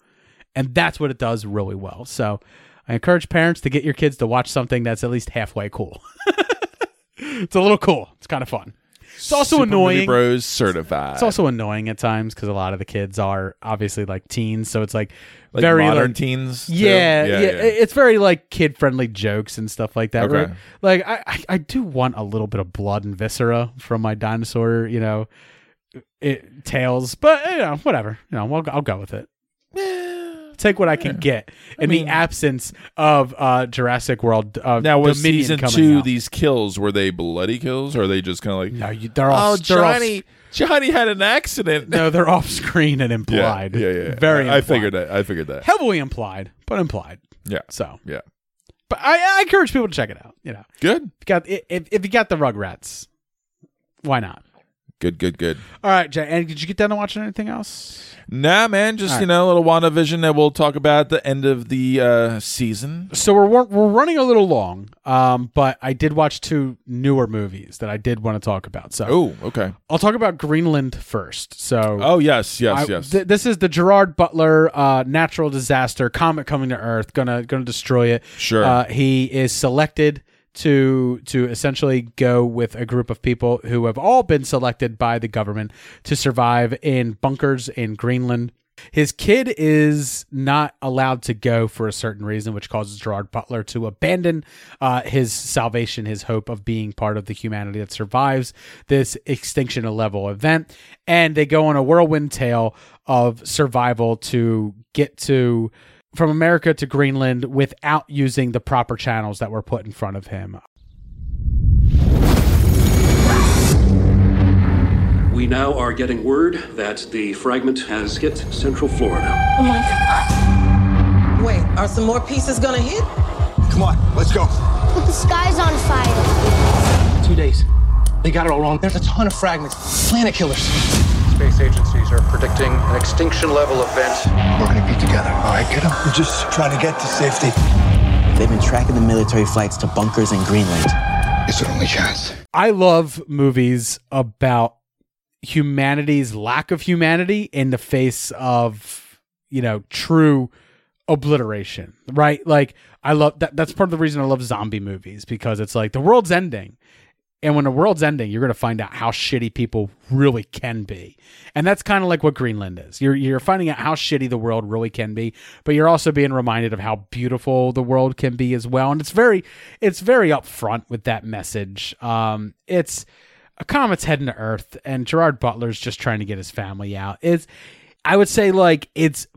And that's what it does really well. So, I encourage parents to get your kids to watch something that's at least halfway cool. it's a little cool. It's kind of fun. It's also Super annoying. Bros certified. It's also annoying at times because a lot of the kids are obviously like teens, so it's like, Like very modern like- teens. Yeah, yeah, yeah. it's very like kid friendly jokes and stuff like that. Okay. where, Like I, I, I do want a little bit of blood and viscera from my dinosaur, you know, it, tails, but you know, whatever. You know, I'll, I'll go with it. Take what I can get in mean- the absence of uh, Jurassic World. Uh, Now, was Dominion season two out. these kills were they bloody kills or are they just kind of like? No, you, they're all. oh, they're all- Johnny, had an accident. no, they're off screen and implied. yeah, yeah. yeah. Very. I, I figured that. I figured that. Heavily implied, but implied. Yeah, So yeah. but I, I encourage people to check it out. You know, Good. if you got if, if you got the Rugrats, why not? Good, good, good. All right, Jay. And did you get down to watching anything else? Nah, man, just All you know, a little WandaVision that we'll talk about at the end of the uh, season. So we're we're we're running a little long, um, but I did watch two newer movies that I did want to talk about. So Oh, okay. I'll talk about Greenland first. So Oh, yes, yes, I- yes. th- this is the Gerard Butler uh, natural disaster comet coming to Earth, gonna gonna destroy it. Sure. Uh, he is selected to to essentially go with a group of people who have all been selected by the government to survive in bunkers in Greenland. His kid is not allowed to go for a certain reason, which causes Gerard Butler to abandon uh, his salvation, his hope of being part of the humanity that survives this extinction level event. And they go on a whirlwind tale of survival to get to from America to Greenland without using the proper channels that were put in front of him. We now are getting word that the fragment has hit Central Florida. Oh my god. Wait, are some more pieces gonna hit? Come on, let's go. But the sky's on fire. Two days. They got it all wrong. There's a ton of fragments. Planet killers. Space agencies are predicting an extinction level event. We're gonna be together, all right, kiddo? We're just trying to get to safety. They've been tracking the military flights to bunkers in Greenland. It's our only chance. I love movies about humanity's lack of humanity in the face of, you know, true obliteration, right? Like I love that that's part of the reason I love zombie movies because it's like the world's ending. And when the world's ending, you're going to find out how shitty people really can be. And that's kind of like what Greenland is. You're you're finding out how shitty the world really can be, but you're also being reminded of how beautiful the world can be as well. And it's very it's very upfront with that message. Um it's a comet's heading to Earth and Gerard Butler's just trying to get his family out. It's I would say like it's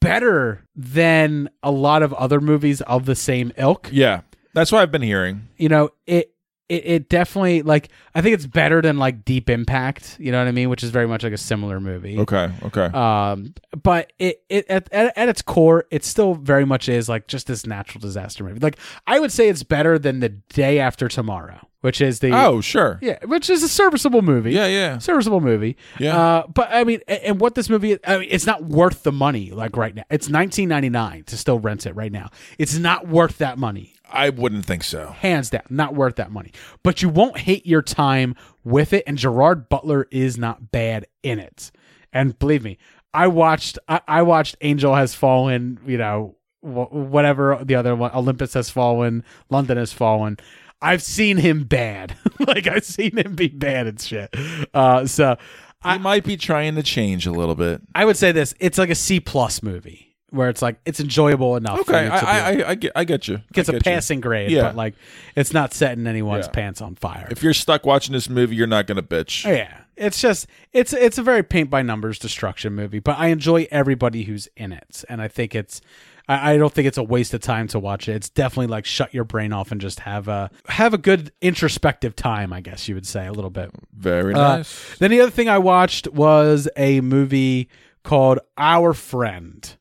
better than a lot of other movies of the same ilk. Yeah, that's what I've been hearing. You know, it it, it definitely like I think it's better than like Deep Impact, you know what I mean, which is very much like a similar movie. Okay, okay. Um, but it it at, at, at its core, it still very much is like just this natural disaster movie. Like I would say it's better than the Day After Tomorrow, which is the Oh, sure. yeah, which is a serviceable movie. Yeah, yeah. serviceable movie. Yeah. Uh, but I mean, and what this movie is, I mean, it's not worth the money. Like right now, it's nineteen ninety nine to still rent it right now. It's not worth that money I wouldn't think so. hands down, not worth that money. But you won't hate your time with it, and Gerard Butler is not bad in it. And believe me, I watched I, I watched Angel Has Fallen, you know, wh- whatever the other one, Olympus Has Fallen, London Has Fallen. I've seen him bad, like I've seen him be bad and shit. Uh, so I might be trying to change a little bit. I would say this: it's like a C plus movie where it's like it's enjoyable enough. for Okay, you I, to I, I, I get, I get you. gets I a get you. passing grade, Yeah. but like it's not setting anyone's Yeah. pants on fire. If you're stuck watching this movie, you're not gonna bitch. Oh, yeah, it's just it's it's a very paint by numbers destruction movie, but I enjoy everybody who's in it, and I think it's I, I don't think it's a waste of time to watch it. It's definitely like shut your brain off and just have a have a good introspective time. I guess you would say a little bit. Very Uh, nice. then the other thing I watched was a movie called Our Friend.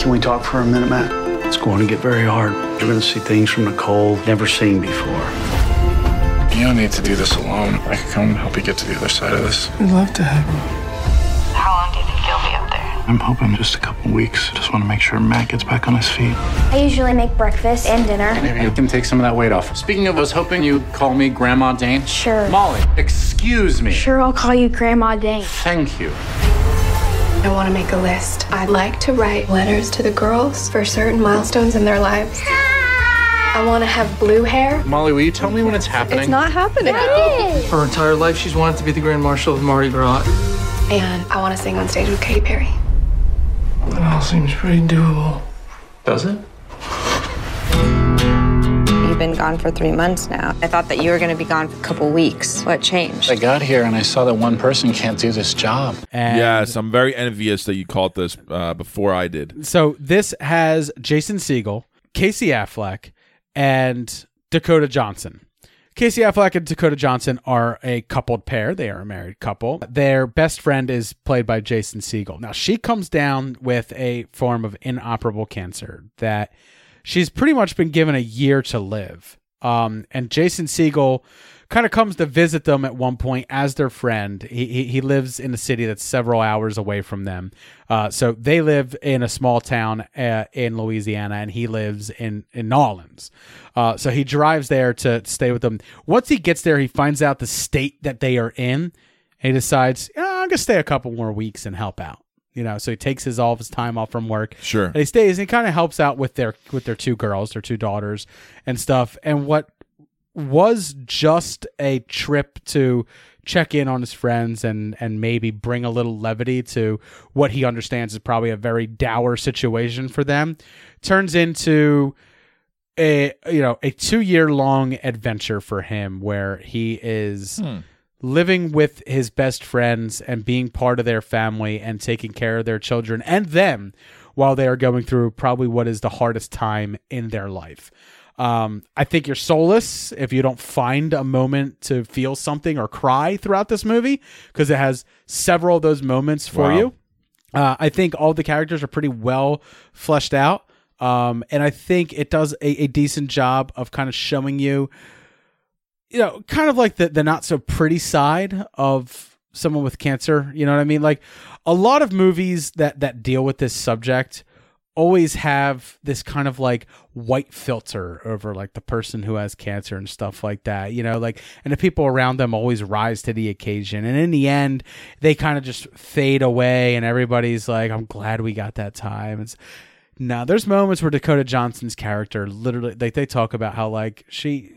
Can we talk for a minute, Matt? It's going to get very hard. You're going to see things from Nicole never seen before. You don't need to do this alone. I can come and help you get to the other side of this. I'd love to have you. How long do you think you'll be up there? I'm hoping just a couple weeks. Just want to make sure Matt gets back on his feet. I usually make breakfast and dinner. Maybe you can take some of that weight off. Speaking of, I was hoping you'd call me Grandma Dane. Sure. Molly, excuse me. Sure, I'll call you Grandma Dane. Thank you. I want to make a list. I'd like to write letters to the girls for certain milestones in their lives. I want to have blue hair. Molly, will you tell me when it's happening? It's not happening. Her entire life, she's wanted to be the Grand Marshal of Mardi Gras. And I want to sing on stage with Katy Perry. That all seems pretty doable. Does it? You've been gone for three months now. I thought that you were going to be gone for a couple weeks. What changed? I got here and I saw that one person can't do this job. And yes, I'm very envious that you caught this uh, before I did. So this has Jason Segel, Casey Affleck, and Dakota Johnson. Casey Affleck and Dakota Johnson are a coupled pair. They are a married couple. Their best friend is played by Jason Segel. Now, she comes down with a form of inoperable cancer that she's pretty much been given a year to live. Um, and Jason Segel kind of comes to visit them at one point as their friend. He, he, lives in a city that's several hours away from them. Uh, so they live in a small town uh, in Louisiana, and he lives in in New Orleans. Uh, so he drives there to stay with them. Once he gets there, he finds out the state that they are in. And he decides, "Yeah, I'm gonna stay a couple more weeks and help out. You know, so he takes his all of his time off from work. Sure. And he stays and he kind of helps out with their with their two girls, their two daughters and stuff. And what was just a trip to check in on his friends and and maybe bring a little levity to what he understands is probably a very dour situation for them turns into a you know a 2 year long adventure for him where he is Hmm. Living with his best friends and being part of their family and taking care of their children and them while they are going through probably what is the hardest time in their life. Um, I think you're soulless if you don't find a moment to feel something or cry throughout this movie because it has several of those moments for Wow. you. Uh, I think all the characters are pretty well fleshed out. Um, and I think it does a, a decent job of kind of showing you, you know, kind of like the, the not so pretty side of someone with cancer. You know what I mean? Like a lot of movies that, that deal with this subject always have this kind of like white filter over like the person who has cancer and stuff like that you know like and the people around them always rise to the occasion and in the end they kind of just fade away and everybody's like i'm glad we got that time it's no there's moments where dakota johnson's character literally like they talk about how like she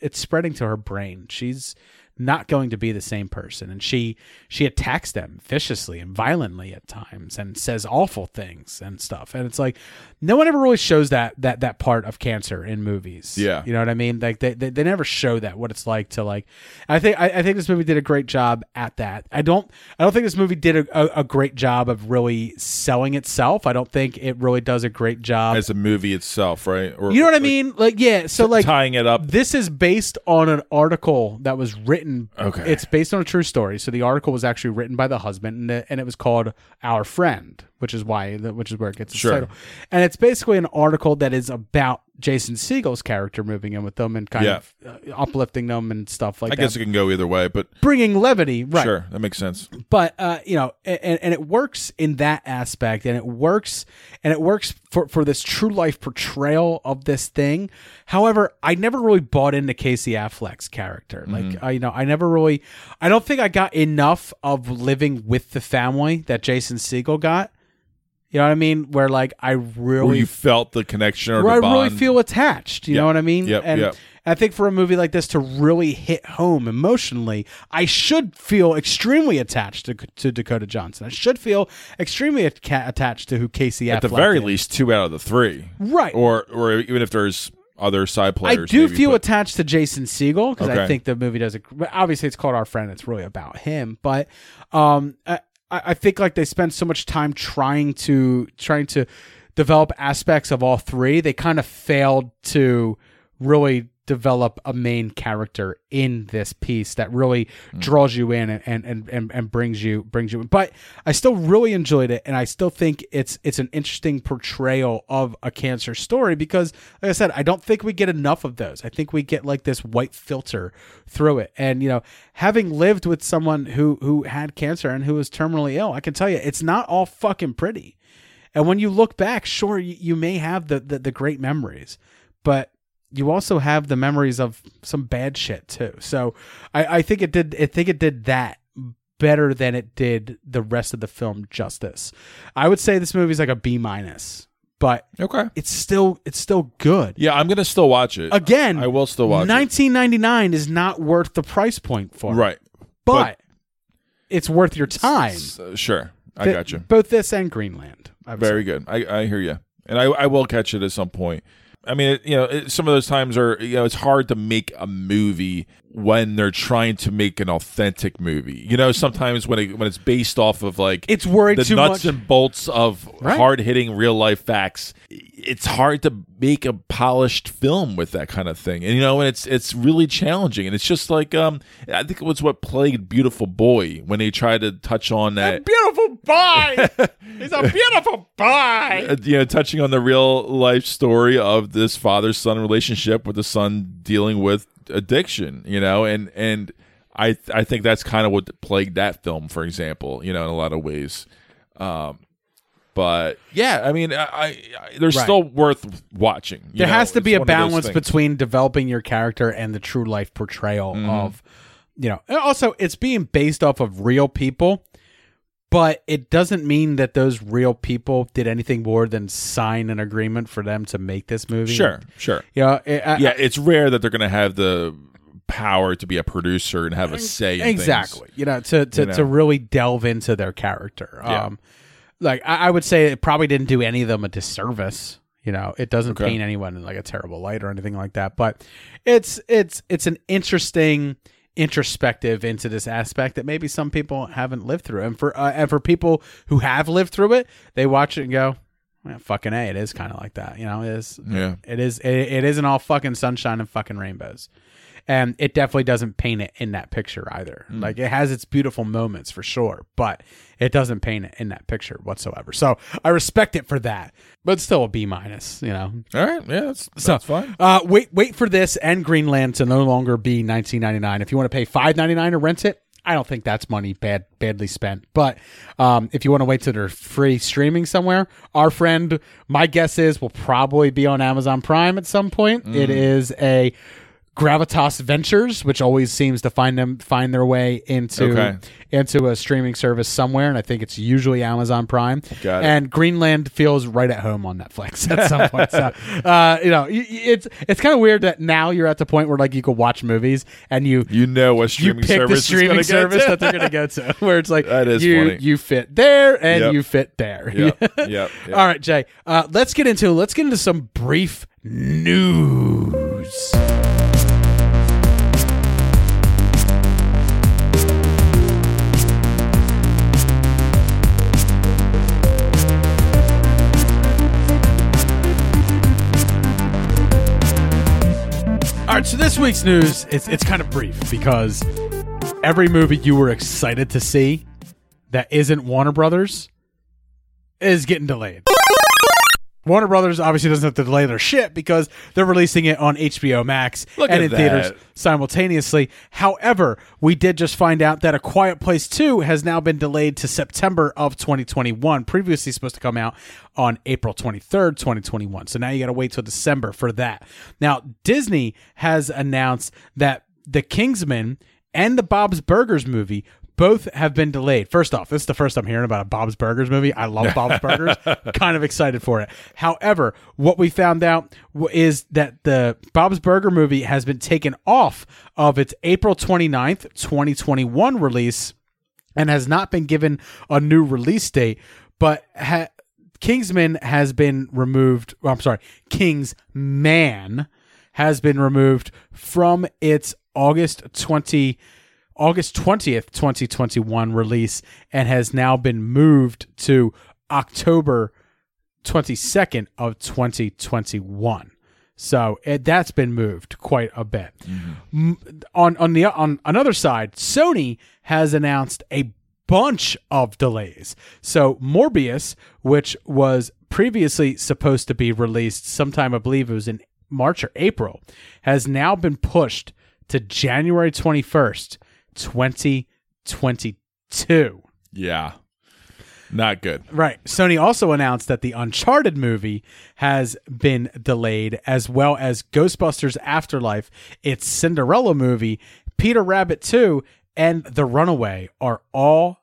it's spreading to her brain. She's not going to be the same person and she she attacks them viciously and violently at times and says awful things and stuff and it's like no one ever really shows that that that part of cancer in movies Yeah. you know what i mean like they they, they never show that what it's like to like i think I, I think this movie did a great job at that i don't i don't think this movie did a, a, a great job of really selling itself i don't think it really does a great job as a movie itself, right? Or, you know what I mean? Like, yeah. So, like, tying it up. This is based on an article that was written. Okay. It's based on a true story. So the article was actually written by the husband, and it, and it was called "Our Friend," which is why, which is where it gets its Sure. title. And it's basically an article that is about Jason Segel's character moving in with them and kind Yeah. of uh, uplifting them and stuff like I that. I guess it can go either way, but bringing levity, right? sure, that makes sense. but uh, you know, and, and it works in that aspect, and it works, and it works for for this true life portrayal of this thing. However, I never really bought into Casey Affleck's character. Like, Mhm. I, you know, I never really, I don't think I got enough of living with the family that Jason Siegel got. You know what I mean? Where like I really Where you felt the connection or where I really feel attached. You Yep. know what I mean? Yep, and yep. I think for a movie like this to really hit home emotionally, I should feel extremely attached to, to Dakota Johnson. I should feel extremely atta- attached to who Casey at the very is. least two out of the three, Right. Or or even if there's other side players. I do maybe, feel but- attached to Jason Segel because I think the movie does. A, obviously, it's called Our Friend. It's really about him, but um, I, I think like they spend so much time trying to trying to develop aspects of all three. They kind of failed to really develop a main character in this piece that really mm. draws you in and, and, and, and, and brings you brings you in. But I still really enjoyed it and I still think it's it's an interesting portrayal of a cancer story because like I said, I don't think we get enough of those. I think we get like this white filter through it. And you know, having lived with someone who who had cancer and who was terminally ill, I can tell you it's not all fucking pretty. And when you look back, sure, you, you may have the, the the great memories, but you also have the memories of some bad shit too. So I, I think it did. I think it did that better than it did the rest of the film justice. I would say this movie's like a B minus, but okay, it's still it's still good. Yeah, I'm gonna still watch it Again, I will still watch it. 1999 is not worth the price point for it. Right, but, it's worth your time. Uh, sure, I got you. Both this and Greenland. Very say. good. I, I hear you, and I, I will catch it at some point. I mean, it, you know, it, some of those times are you know it's hard to make a movie when they're trying to make an authentic movie. You know, sometimes when it, when it's based off of like It's worried the too nuts much- and bolts of Right. hard hitting real life facts. It's hard to make a polished film with that kind of thing, and you know, and it's it's really challenging. And it's just like um, I think it was what plagued Beautiful Boy when they tried to touch on that Beautiful beautiful boy. He's a beautiful boy. Uh, you know, touching on the real life story of this father son relationship with the son dealing with addiction. You know, and and I I think that's kind of what plagued that film, for example. You know, in a lot of ways. Um, but yeah, I mean, I, I they're Right. still worth watching. you there know? has to be It's a one of those balance between developing your character and the true life portrayal Mhm. of you know and also it's being based off of real people but it doesn't mean that those real people did anything more than sign an agreement for them to make this movie Sure, sure. yeah it- I- yeah, it's rare that they're going to have the power to be a producer and have a say. In exactly things. you know to to, You know? to really delve into their character Yeah. um like I, I would say it probably didn't do any of them a disservice you know it doesn't Okay. paint anyone in like a terrible light or anything like that but it's it's it's an interesting introspective into this aspect that maybe some people haven't lived through. And for uh, and for people who have lived through it they watch it and go "Yeah, fucking a it is kind of like that you know? It is Yeah. it is it, it isn't all fucking sunshine and fucking rainbows and it definitely doesn't paint it in that picture either Mm. like it has its beautiful moments for sure but it doesn't paint it in that picture whatsoever so i respect it for that but still a b minus you know All right, yeah, that's, so that's fine. uh wait wait for this and greenland to no longer be 19.99 if you want to pay 5.99 to rent it I don't think that's money bad badly spent. But um, if you want to wait till they're free streaming somewhere, our friend, my guess is, will probably be on Amazon Prime at some point. It Mhm. is a Gravitas Ventures, which always seems to find them find their way into Okay. into a streaming service somewhere, and I think it's usually Amazon Prime. And Greenland feels right at home on Netflix at some point. So, uh, you know, it's it's kind of weird that now you're at the point where like you can watch movies and you You know what streaming you pick service the streaming service that they're going to go to, where it's like That is you funny. you fit there and Yep. you fit there. Yep, yep, yep. All right, Jay. Uh, let's get into let's get into some brief news. This week's news it's it's kind of brief because every movie you were excited to see that isn't Warner Brothers is getting delayed. Warner Brothers obviously doesn't have to delay their shit because they're releasing it on HBO Max Look and in theaters simultaneously. However, we did just find out that A Quiet Place 2 has now been delayed to September of 2021. Previously supposed to come out on April 23rd, 2021. So now you got to wait till December for that. Now, Disney has announced that The Kingsman and the Bob's Burgers movie both have been delayed. First off, this is the first I'm hearing about a Bob's Burgers movie. I love Bob's Burgers. kind of excited for it. However, what we found out is that the Bob's Burger movie has been taken off of its April 29th, 2021 release and has not been given a new release date, but ha- Kingsman has been removed. well, I'm sorry, Kingsman has been removed from its August 20 August 20th, 2021 release and has now been moved to October 22nd of 2021. So it, that's been moved quite a bit. Mm-hmm. M- On on the on another side, Sony has announced a bunch of delays. So Morbius, which was previously supposed to be released sometime, I believe it was in March or April, has now been pushed to January 21st, 2022. Yeah, not good. Right. Sony also announced that the Uncharted movie has been delayed, as well as Ghostbusters Afterlife, its Cinderella movie, Peter Rabbit 2, and The Runaway are all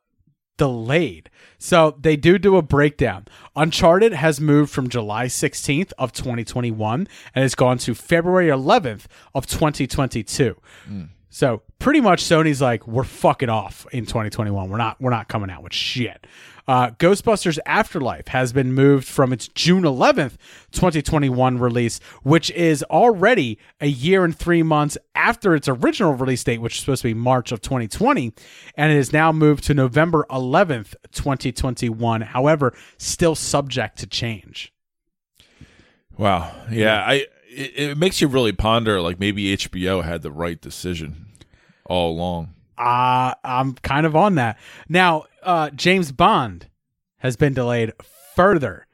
delayed. So they do do a breakdown. Uncharted has moved from July 16th of 2021 and has gone to February 11th of 2022. Hmm. So pretty much Sony's like, we're fucking off in 2021. We're not we're not coming out with shit. Uh, Ghostbusters Afterlife has been moved from its June 11th, 2021 release, which is already a year and three months after its original release date, which is supposed to be March of 2020, and it is now moved to November 11th, 2021. However, still subject to change. Wow. Yeah, I it, it makes you really ponder like maybe HBO had the right decision all along. uh, I'm kind of on that. Now, uh, James Bond has been delayed further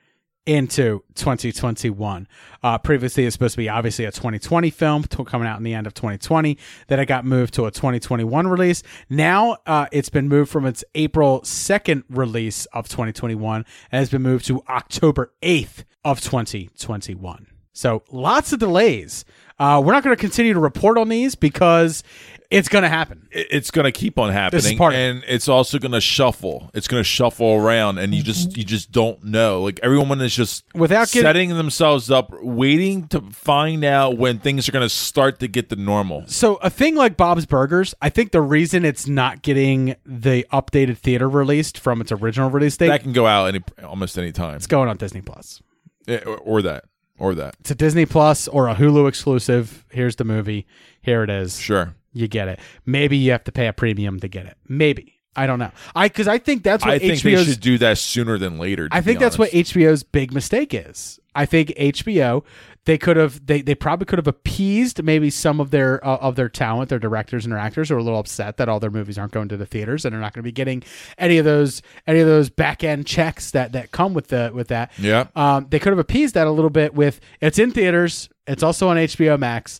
into 2021. Uh, previously, it's supposed to be obviously a 2020 film t- coming out in the end of 2020. Then it got moved to a 2021 release. Now uh, it's been moved from its April 2nd release of 2021 and has been moved to October 8th of 2021. So lots of delays. Uh, we're not going to continue to report on these because it's going to happen. It's going to keep on happening, part of it. and it's also going to shuffle. It's going to shuffle around, and you just you just don't know. Like everyone is just Without getting- setting themselves up, waiting to find out when things are going to start to get to normal. So a thing like Bob's Burgers, I think the reason it's not getting the updated theater released from its original release date, That can go out any almost any time. it's going on Disney Plus. Yeah, or, or that, or that. It's a Disney Plus or a Hulu exclusive. Here's the movie. Here it is. Sure. You get it. Maybe you have to pay a premium to get it. Maybe. I don't know. I because I think that's what I think they should do that sooner than later. I think that's what. HBO's big mistake is. I think HBO they could have they, they probably could have appeased maybe some of their uh, of their talent, their directors and their actors who are a little upset that all their movies aren't going to the theaters and they're not going to be getting any of those any of those back end checks that that come with the with that. Yeah. Um, they could have appeased that a little bit with it's in theaters, it's also on HBO Max.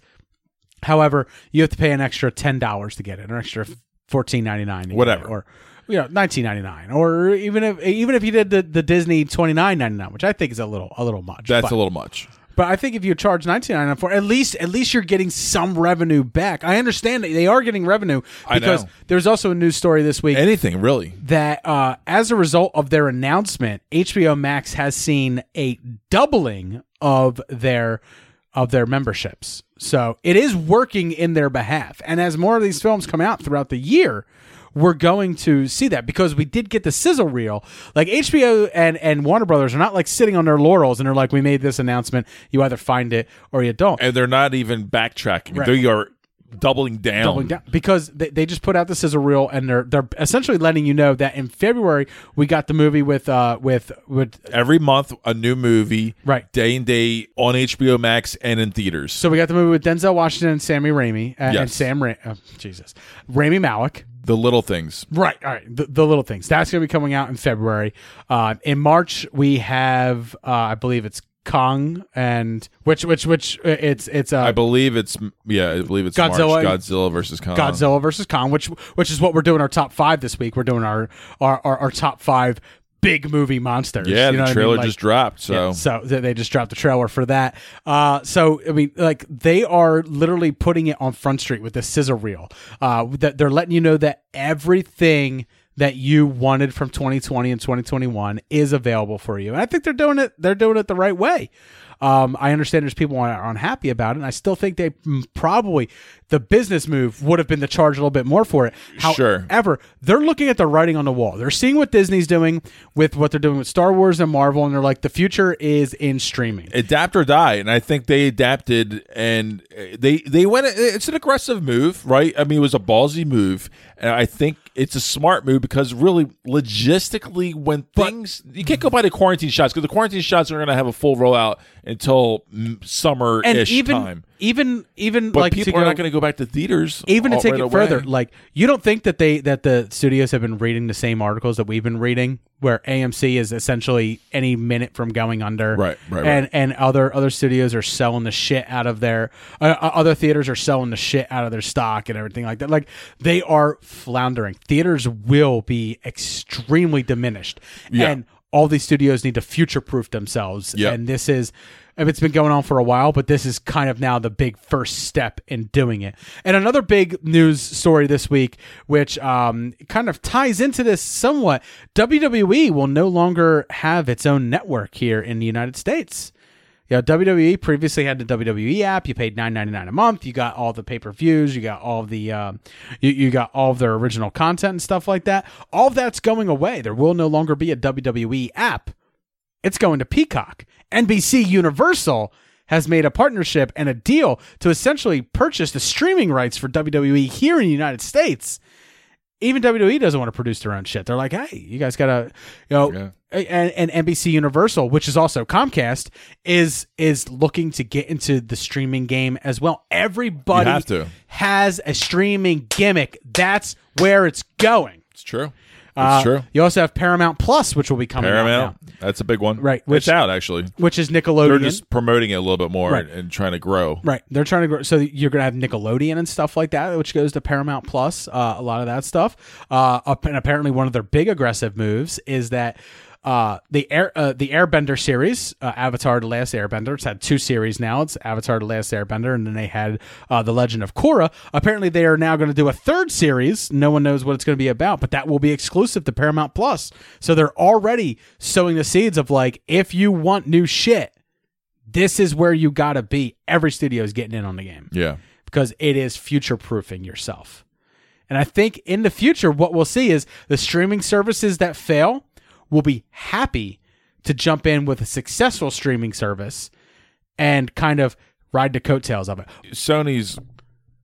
However, you have to pay an extra ten dollars to get it, an extra fourteen ninety nine, Whatever. or you know nineteen ninety nine, or even if even if you did the, the Disney twenty nine ninety nine, which I think is a little a little much. That's but, a little much. But I think if you charge nineteen ninety nine for at least at least you're getting some revenue back. I understand that they are getting revenue because there's also a news story this week Anything really. that uh, as a result of their announcement, HBO Max has seen a doubling of their of their memberships. So it is working in their behalf. And as more of these films come out throughout the year, we're going to see that because we did get the sizzle reel. Like HBO and, and Warner Brothers are not like sitting on their laurels and they're like, we made this announcement. You either find it or you don't. And they're not even backtracking. Right. They are doubling down. doubling down because they, they just put out the sizzle reel and they're they're essentially letting you know that in February we got the movie with uh with with Every month, a new movie, Right. Day and day on HBO Max and in theaters. so we got the movie with Denzel Washington and Sammy Raimi uh, and Yes. Sam Ra- uh, Jesus Rami Malek. The little things. Right, all right. The, the little things that's going to be coming out in February. Uh, in March we have uh, I believe it's Kong and which which which uh, it's it's uh, I believe it's yeah. I believe it's Godzilla- March. Godzilla versus Kong. Godzilla versus Kong, which which is what we're doing our top five this week. We're doing our our, our, our top five big movie monsters. Yeah, You know the what I mean? trailer Like- just dropped. So Yeah, so th- they just dropped the trailer for that. Uh, so I mean, like they are literally putting it on Front Street with the sizzle reel. Uh, that they're letting you know that everything that you wanted from 2020 and 2021 is available for you. And I think they're doing it. They're doing it the right way. Um, I understand there's people who are unhappy about it, and I still think they mm, probably the business move would have been to charge a little bit more for it. Sure. However, they're looking at the writing on the wall. They're seeing what Disney's doing with what they're doing with Star Wars and Marvel, and they're like, the future is in streaming. adapt or die, and I think they adapted and uh, they they went. Uh, it's an aggressive move, right? I mean, it was a ballsy move, and I think it's a smart move because really, logistically, when things you can't go by the quarantine shots because the quarantine shots are going to have a full rollout until summer ish time. Even even But like people to are not going to go back to theaters. even to take right it away. further like you don't think that they that the studios have been reading the same articles that we've been reading where AMC is essentially any minute from going under Right, right, and right. and other other studios are selling the shit out of their uh, uh, other theaters are selling the shit out of their stock and everything like that like they are floundering theaters will be extremely diminished Yeah. and all these studios need to future proof themselves Yep. and this is I mean, it's been going on for a while, but this is kind of now the big first step in doing it. And another big news story this week, which um, kind of ties into this somewhat, WWE will no longer have its own network here in the United States. You know, WWE previously had the WWE app. You paid nine ninety nine a month. You got all the pay per views. You got all the um, you, you got all of their original content and stuff like that. All that's going away. There will no longer be a WWE app. It's going to Peacock. NBC Universal has made a partnership and a deal to essentially purchase the streaming rights for WWE here in the United States. even WWE doesn't want to produce their own shit. They're like, hey, you guys gotta, you know, and, and NBC Universal, which is also Comcast, is is looking to get into the streaming game as well. Everybody You have to. has a streaming gimmick. That's where it's going. It's true. It's Uh, true. You also have Paramount Plus, which will be coming out Paramount. That's a big one. Right, Which, which- it's out actually. which is Nickelodeon. They're just promoting it a little bit more Right. and, and trying to grow. Right. They're trying to grow. So you're going to have Nickelodeon and stuff like that, which goes to Paramount Plus, uh, a lot of that stuff. Uh, and apparently, one of their big aggressive moves is that. Uh, the air, uh, the Airbender series, uh, Avatar: The Last Airbender. It's had two series now. It's Avatar: The Last Airbender, and then they had uh, The Legend of Korra. Apparently, they are now going to do a third series. No one knows what it's going to be about, but that will be exclusive to Paramount Plus. So they're already sowing the seeds of like, if you want new shit, this is where you got to be. Every studio is getting in on the game Yeah. because it is future proofing yourself. And I think in the future, what we'll see is the streaming services that fail will be happy to jump in with a successful streaming service and kind of ride the coattails of it. Sony's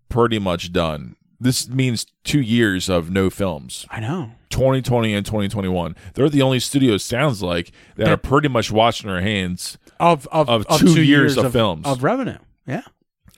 pretty much done. This means two years of no films. I know. 2020 and 2021. They're the only studio, sounds like, that That- are pretty much washing their hands Of of, of, of two, years, of, films. of revenue. Yeah.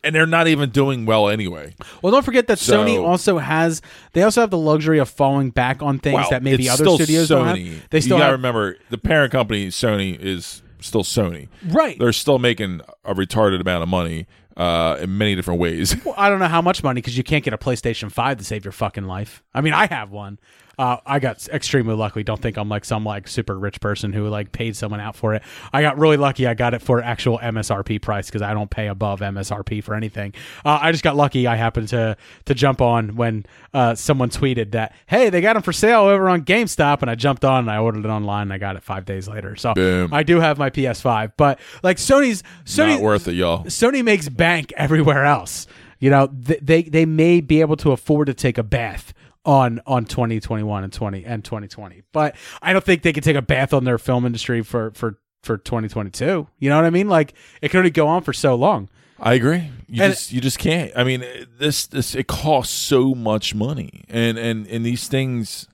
And they're not even doing well anyway. Well, don't forget that So- Sony also has they also have the luxury of falling back on things Well, that maybe other studios Sony. don't have. They still you gotta have remember the parent company, Sony, is still Sony. Right. They're still making a retarded amount of money uh, in many different ways. Well, I don't know how much money because you can't get a PlayStation Five to save your fucking life. I mean, I have one. Uh, I got extremely lucky. Don't think I'm like some like super rich person who like paid someone out for it. I got really lucky. I got it for actual MSRP price because I don't pay above MSRP for anything. Uh, I just got lucky. I happened to to jump on when uh, someone tweeted that hey they got them for sale over on GameStop, and I jumped on and I ordered it online and I got it five days later. So Boom. I do have my PS5, but like Sony's Sony not worth it, y'all. Sony makes bank everywhere else. You know, th- they they may be able to afford to take a bath on on 2021 and 20 and 2020. But I don't think they can take a bath on their film industry for for for 2022. You know what I mean? Like it can only go on for so long. I agree. You And- just you just can't. I mean, this this it costs so much money, and and and these things.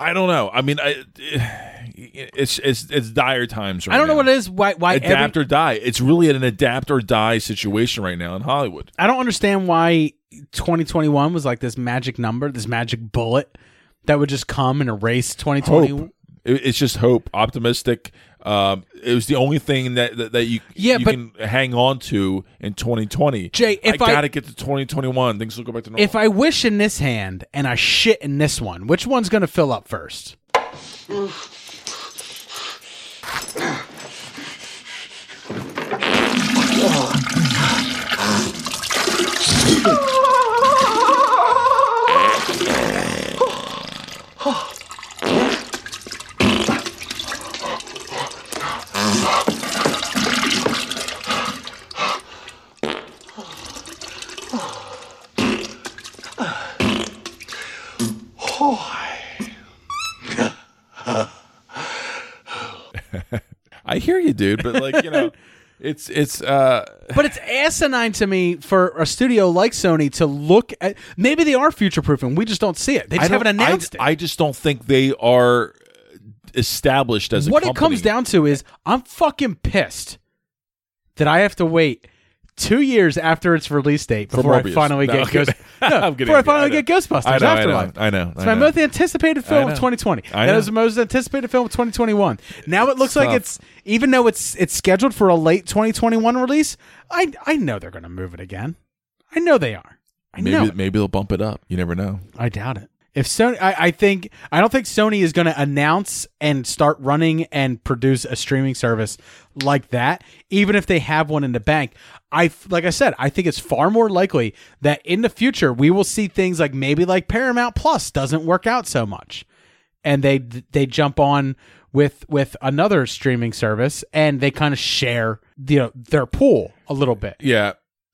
I don't know. I mean, I, it's it's it's dire times right I don't know now. what it is why why every- adapt or die. It's really an adapt or die situation right now in Hollywood. I don't understand why 2021 was like this magic number, this magic bullet that would just come and erase 2020. Hope. It's just hope, optimistic. Um, it was the only thing that that, that you Yeah, you but- can hang on to in 2020. Jay, if I I- gotta get to 2021, things will go back to normal. If I wish in this hand and I shit in this one, which one's going to fill up first? I hear you, dude, but like you know, it's it's uh But it's asinine to me for a studio like Sony to look at. Maybe they are future proofing. We just don't see it. They just haven't announced I, I just don't think they are established as a What it comes down to is I'm fucking pissed that I have to wait two years after its release date before I Morbius. finally No, get I'm kidding. Ghost. No, I'm kidding. before I finally know. get Ghostbusters I know, I know, Afterlife. I know, It's I my know. most anticipated film of know. 2020. I That know. is the most anticipated film of 2021. Now it looks like tough. it's even though it's it's scheduled for a late 2021 release. I I know they're going to move it again. I know they are. I know. Maybe it. maybe they'll bump it up. You never know. I doubt it. If Sony, I, I think I don't think Sony is going to announce and start running and produce a streaming service like that. Even if they have one in the bank, I like I said, I think it's far more likely that in the future we will see things like maybe like Paramount Plus doesn't work out so much, and they they jump on with with another streaming service and they kind of share you know their pool a little bit. Yeah,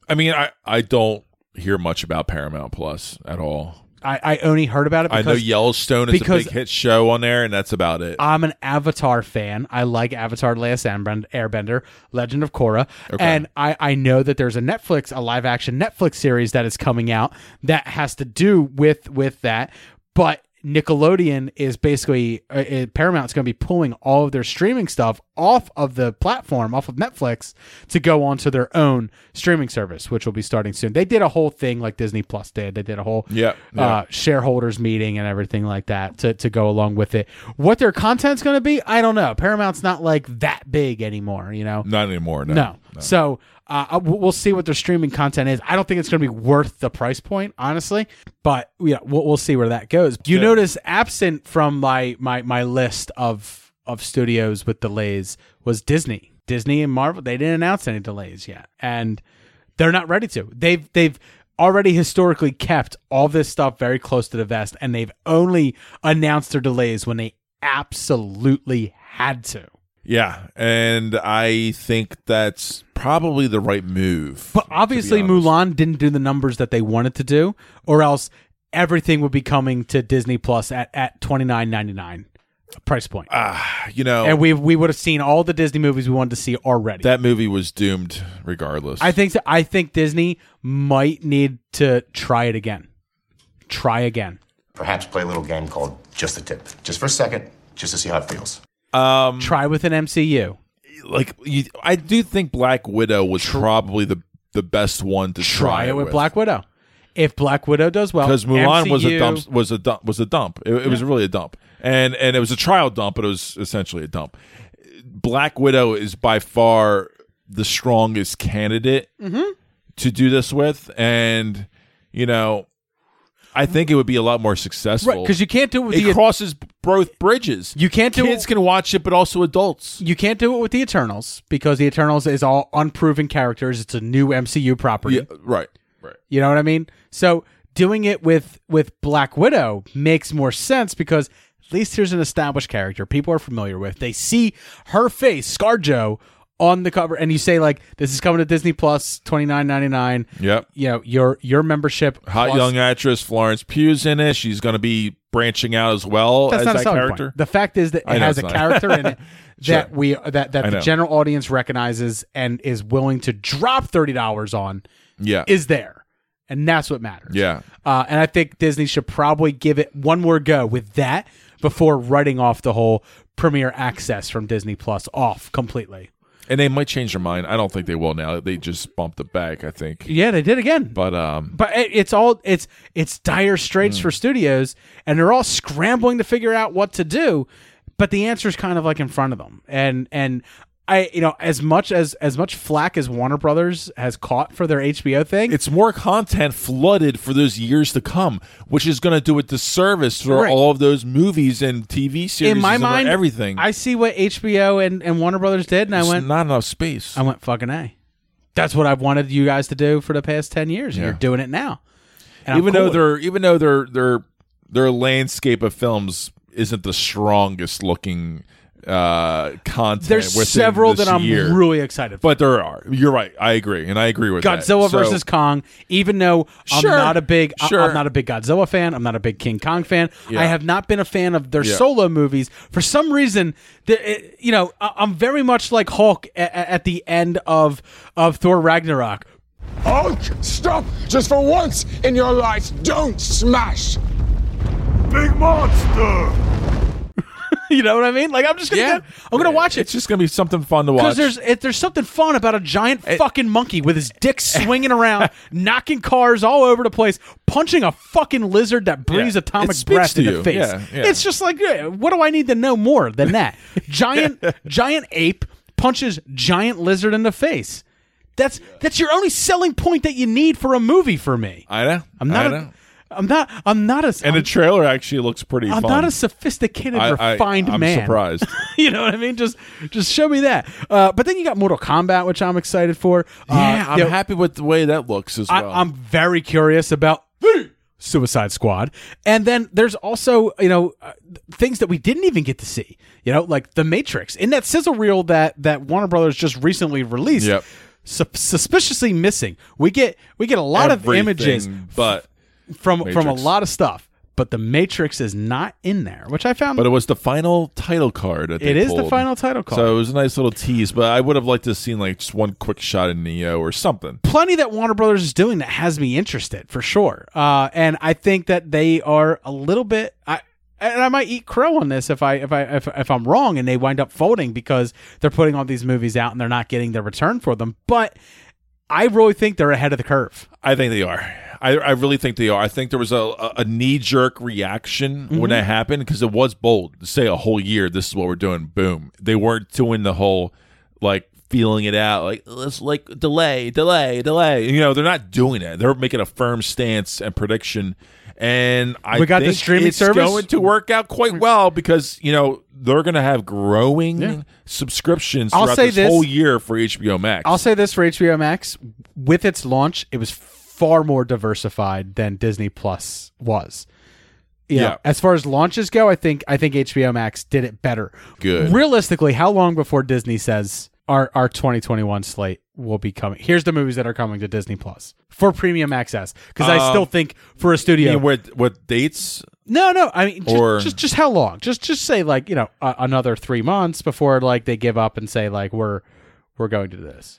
I mean, I I don't hear much about Paramount Plus at all. I, I only heard about it. I know Yellowstone is a big hit show on there, and that's about it. I'm an Avatar fan. I like Avatar: The Last Airbender, Legend of Korra, Okay. and I, I know that there's a Netflix, a live action Netflix series that is coming out that has to do with with that. but Nickelodeon is basically uh, uh, Paramount's going to be pulling all of their streaming stuff off of the platform, off of Netflix, to go onto their own streaming service, which will be starting soon. They did a whole thing like Disney Plus did. They did a whole Yeah, yeah. Uh, shareholders meeting and everything like that to to go along with it. What their content's going to be, I don't know. Paramount's not like that big anymore, you know. Not anymore. No. No. So uh, we'll we'll see what their streaming content is. I don't think it's going to be worth the price point, honestly. But yeah, we'll, we'll see where that goes. You Yeah. notice absent from my my my list of of studios with delays was Disney. Disney and Marvel. They didn't announce any delays yet, and they're not ready to. They've they've already historically kept all this stuff very close to the vest, and they've only announced their delays when they absolutely had to. Yeah, and I think that's probably the right move. But obviously, Mulan didn't do the numbers that they wanted to do, or else everything would be coming to Disney Plus at at twenty nine ninety nine price point. Ah, you know, and we we would have seen all the Disney movies we wanted to see already. that movie was doomed regardless. I think I think Disney might need to try it again. Try again. Perhaps play a little game called Just the Tip. Just for a second, just to see how it feels. Um, try with an MCU. Like you, I do think Black Widow was probably the the best one to try, Try it with Black Widow. If Black Widow does well, because Mulan was a dump was a dump was a dump. It, it was really a dump, and and it was a trial dump, but it was essentially a dump. Black Widow is by far the strongest candidate Mhm. to do this with, and you know, I think it would be a lot more successful. Right, 'cause you can't do it with it the- crosses both bridges. You can't do kids it- can watch it, but also adults. You can't do it with the Eternals because the Eternals is all unproven characters. It's a new MCU property. Yeah, right, right. You know what I mean? So doing it with with Black Widow makes more sense because at least here's an established character people are familiar with. They see her face, ScarJo, on the cover, and you say like, "This is coming to Disney Plus, twenty nine ninety nine. Yep. You know your your membership. Hot plus- young actress Florence Pugh's in it. She's going to be branching out as well That's as that character. point. The fact is that it has a not. character in it Sure. that we that that the general audience recognizes and is willing to drop thirty dollars on. Yeah. is there, and that's what matters. Yeah. uh, and I think Disney should probably give it one more go with that before writing off the whole premiere access from Disney Plus off completely. And they might change their mind. I don't think they will now. They just bumped it back, I think. Yeah, they did again. But um But it- it's all it's it's dire straits for studios, and they're all scrambling to figure out what to do. But the answer is kind of like in front of them, and and I you know as much as as much flack as Warner Brothers has caught for their HBO thing, it's more content flooded for those years to come, which is going to do a disservice for Right. all of those movies and TV series in my and mind, everything. I see what HBO and, and Warner Brothers did, and There's I went, not enough space. I went fucking a. That's what I've wanted you guys to do for the past ten years, and Yeah. you're doing it now. And even cool though their even though their their their landscape of films isn't the strongest looking uh content There's several this that I'm year. really excited for. but there are you're right i agree and i agree with that. Godzilla So- versus Kong. Even though I'm Sure, not a big, I- sure. I'm not a big Godzilla fan. I'm not a big King Kong fan. Yeah. I have not been a fan of their Yeah. solo movies for some reason. The, it- you know, I- I'm very much like Hulk at, at the end of of Thor Ragnarok. Hulk, stop! Just for once in your life, don't smash! Big monster! you know what I mean? Like I'm just gonna, Yeah. get, I'm gonna watch it. it's just gonna be something fun to watch Because there's it, there's something fun about a giant fucking monkey with his dick swinging around, knocking cars all over the place, punching a fucking lizard that breathes Yeah. atomic It speaks breath to in the you. face. Yeah, yeah. It's just like, what do I need to know more than that? giant giant ape punches giant lizard in the face. That's that's your only selling point that you need for a movie for me. i know I'm not. I know. I'm not. I'm not a. and the I'm, trailer actually looks pretty I'm fun. not a sophisticated, I- I- refined I'm man. surprised. you know what I mean? Just, just show me that. Uh, but then you got Mortal Kombat, which I'm excited for. yeah Uh, i'm you know, happy with the way that looks as I, well I'm very curious about Suicide Squad, and then there's also you know uh, things that we didn't even get to see. You know, like The Matrix in that sizzle reel that that Warner Brothers just recently released. Yep. sus- suspiciously missing. We get we get a lot of images but from from a lot of stuff. but The Matrix is not in there, which I found. But it was the final title card. That It is the final title card. So it was a nice little tease. But I would have liked to have seen like just one quick shot of Neo or something. plenty that Warner Brothers is doing that has me interested for sure. Uh, and I think that they are a little bit. I and I might eat crow on this if I if I if, if I'm wrong and they wind up folding because they're putting all these movies out and they're not getting their return for them. But I really think they're ahead of the curve. I think they are. I, I really think they are. I think there was a, a, knee jerk reaction when Mhm. that happened because it was bold to say a whole year, this is what we're doing. Boom. They weren't doing the whole like feeling it out, like let's like delay, delay, delay. You know, they're not doing it. They're making a firm stance and prediction. And I We got the streaming it's service? going to work out quite well because you know they're going to have growing Yeah. subscriptions I'll throughout say this, this- whole year for HBO Max. I'll say this for HBO Max: with its launch, it was far more diversified than Disney Plus was. You know, Yeah. as far as launches go, I think I think HBO Max did it better. Good. Realistically, how long before Disney says our our 2021 slate will be coming? Here's the movies that are coming to Disney Plus for premium access. Because I Um, still think for a studio, what what dates? no, no. I mean, just, Or- just just how long? Just just say like you know uh, another three months before like they give up and say like we're we're going to do this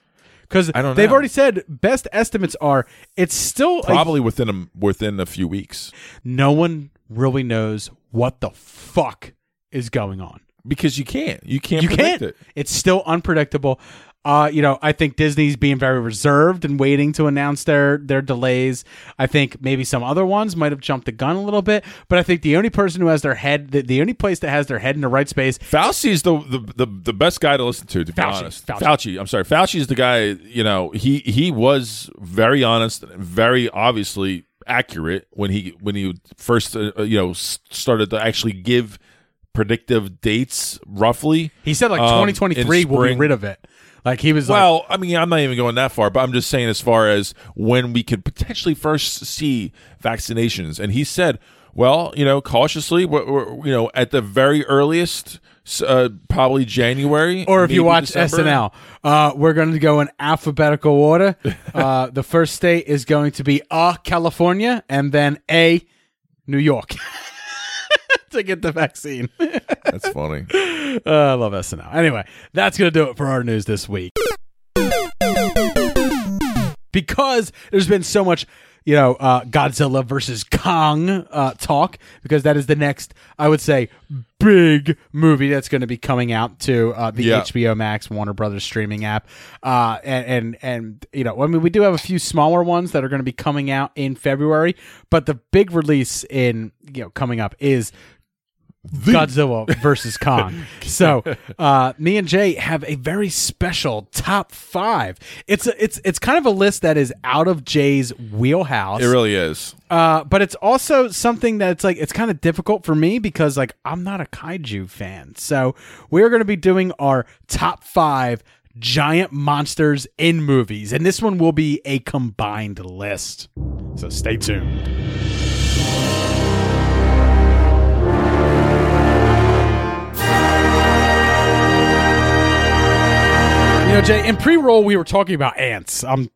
because I don't they've know. already said best estimates are it's still a- Probably within a within a few weeks. no one really knows what the fuck is going on. because you can't. You can't. you predict can't. it. It's still unpredictable. Uh, you know, I think Disney's being very reserved and waiting to announce their their delays. I think maybe some other ones might have jumped the gun a little bit, but I think the only person who has their head, the, the only place that has their head in the right space, Fauci is the, the the the best guy to listen to. To be Fauci, honest, Fauci. I'm sorry. Fauci is the guy. You know, he he was very honest, very obviously accurate when he when he first uh, you know started to actually give predictive dates roughly. he said like um, 2023 in will be rid of it. Like he was like, Well, I mean, I'm not even going that far, but I'm just saying as far as when we could potentially first see vaccinations. And he said, well, you know, cautiously, we're, we're, you know, at the very earliest, uh, probably January. or if you watch December. SNL, uh, we're going to go in alphabetical order. Uh, the first state is going to be uh, California, and then A, New York, to get the vaccine. That's funny. Uh, I love SNL. Anyway, that's going to do it for our news this week. Because there's been so much, you know, uh, Godzilla versus Kong uh, talk, because that is the next, I would say, big movie that's going to be coming out to uh, the Yeah. HBO Max Warner Brothers streaming app. Uh, and, and, and, you know, I mean, we do have a few smaller ones that are going to be coming out in February, but the big release in, you know, coming up is Godzilla versus Kong. so uh, me and Jay have a very special top five. It's a, it's it's kind of a list that is out of Jay's wheelhouse. It really is. Uh, but it's also something that's like it's kind of difficult for me because like I'm not a kaiju fan. So we're going to be doing our top five giant monsters in movies, and this one will be a combined list. So stay tuned. Know, Jay, in pre-roll we were talking about ants. I'm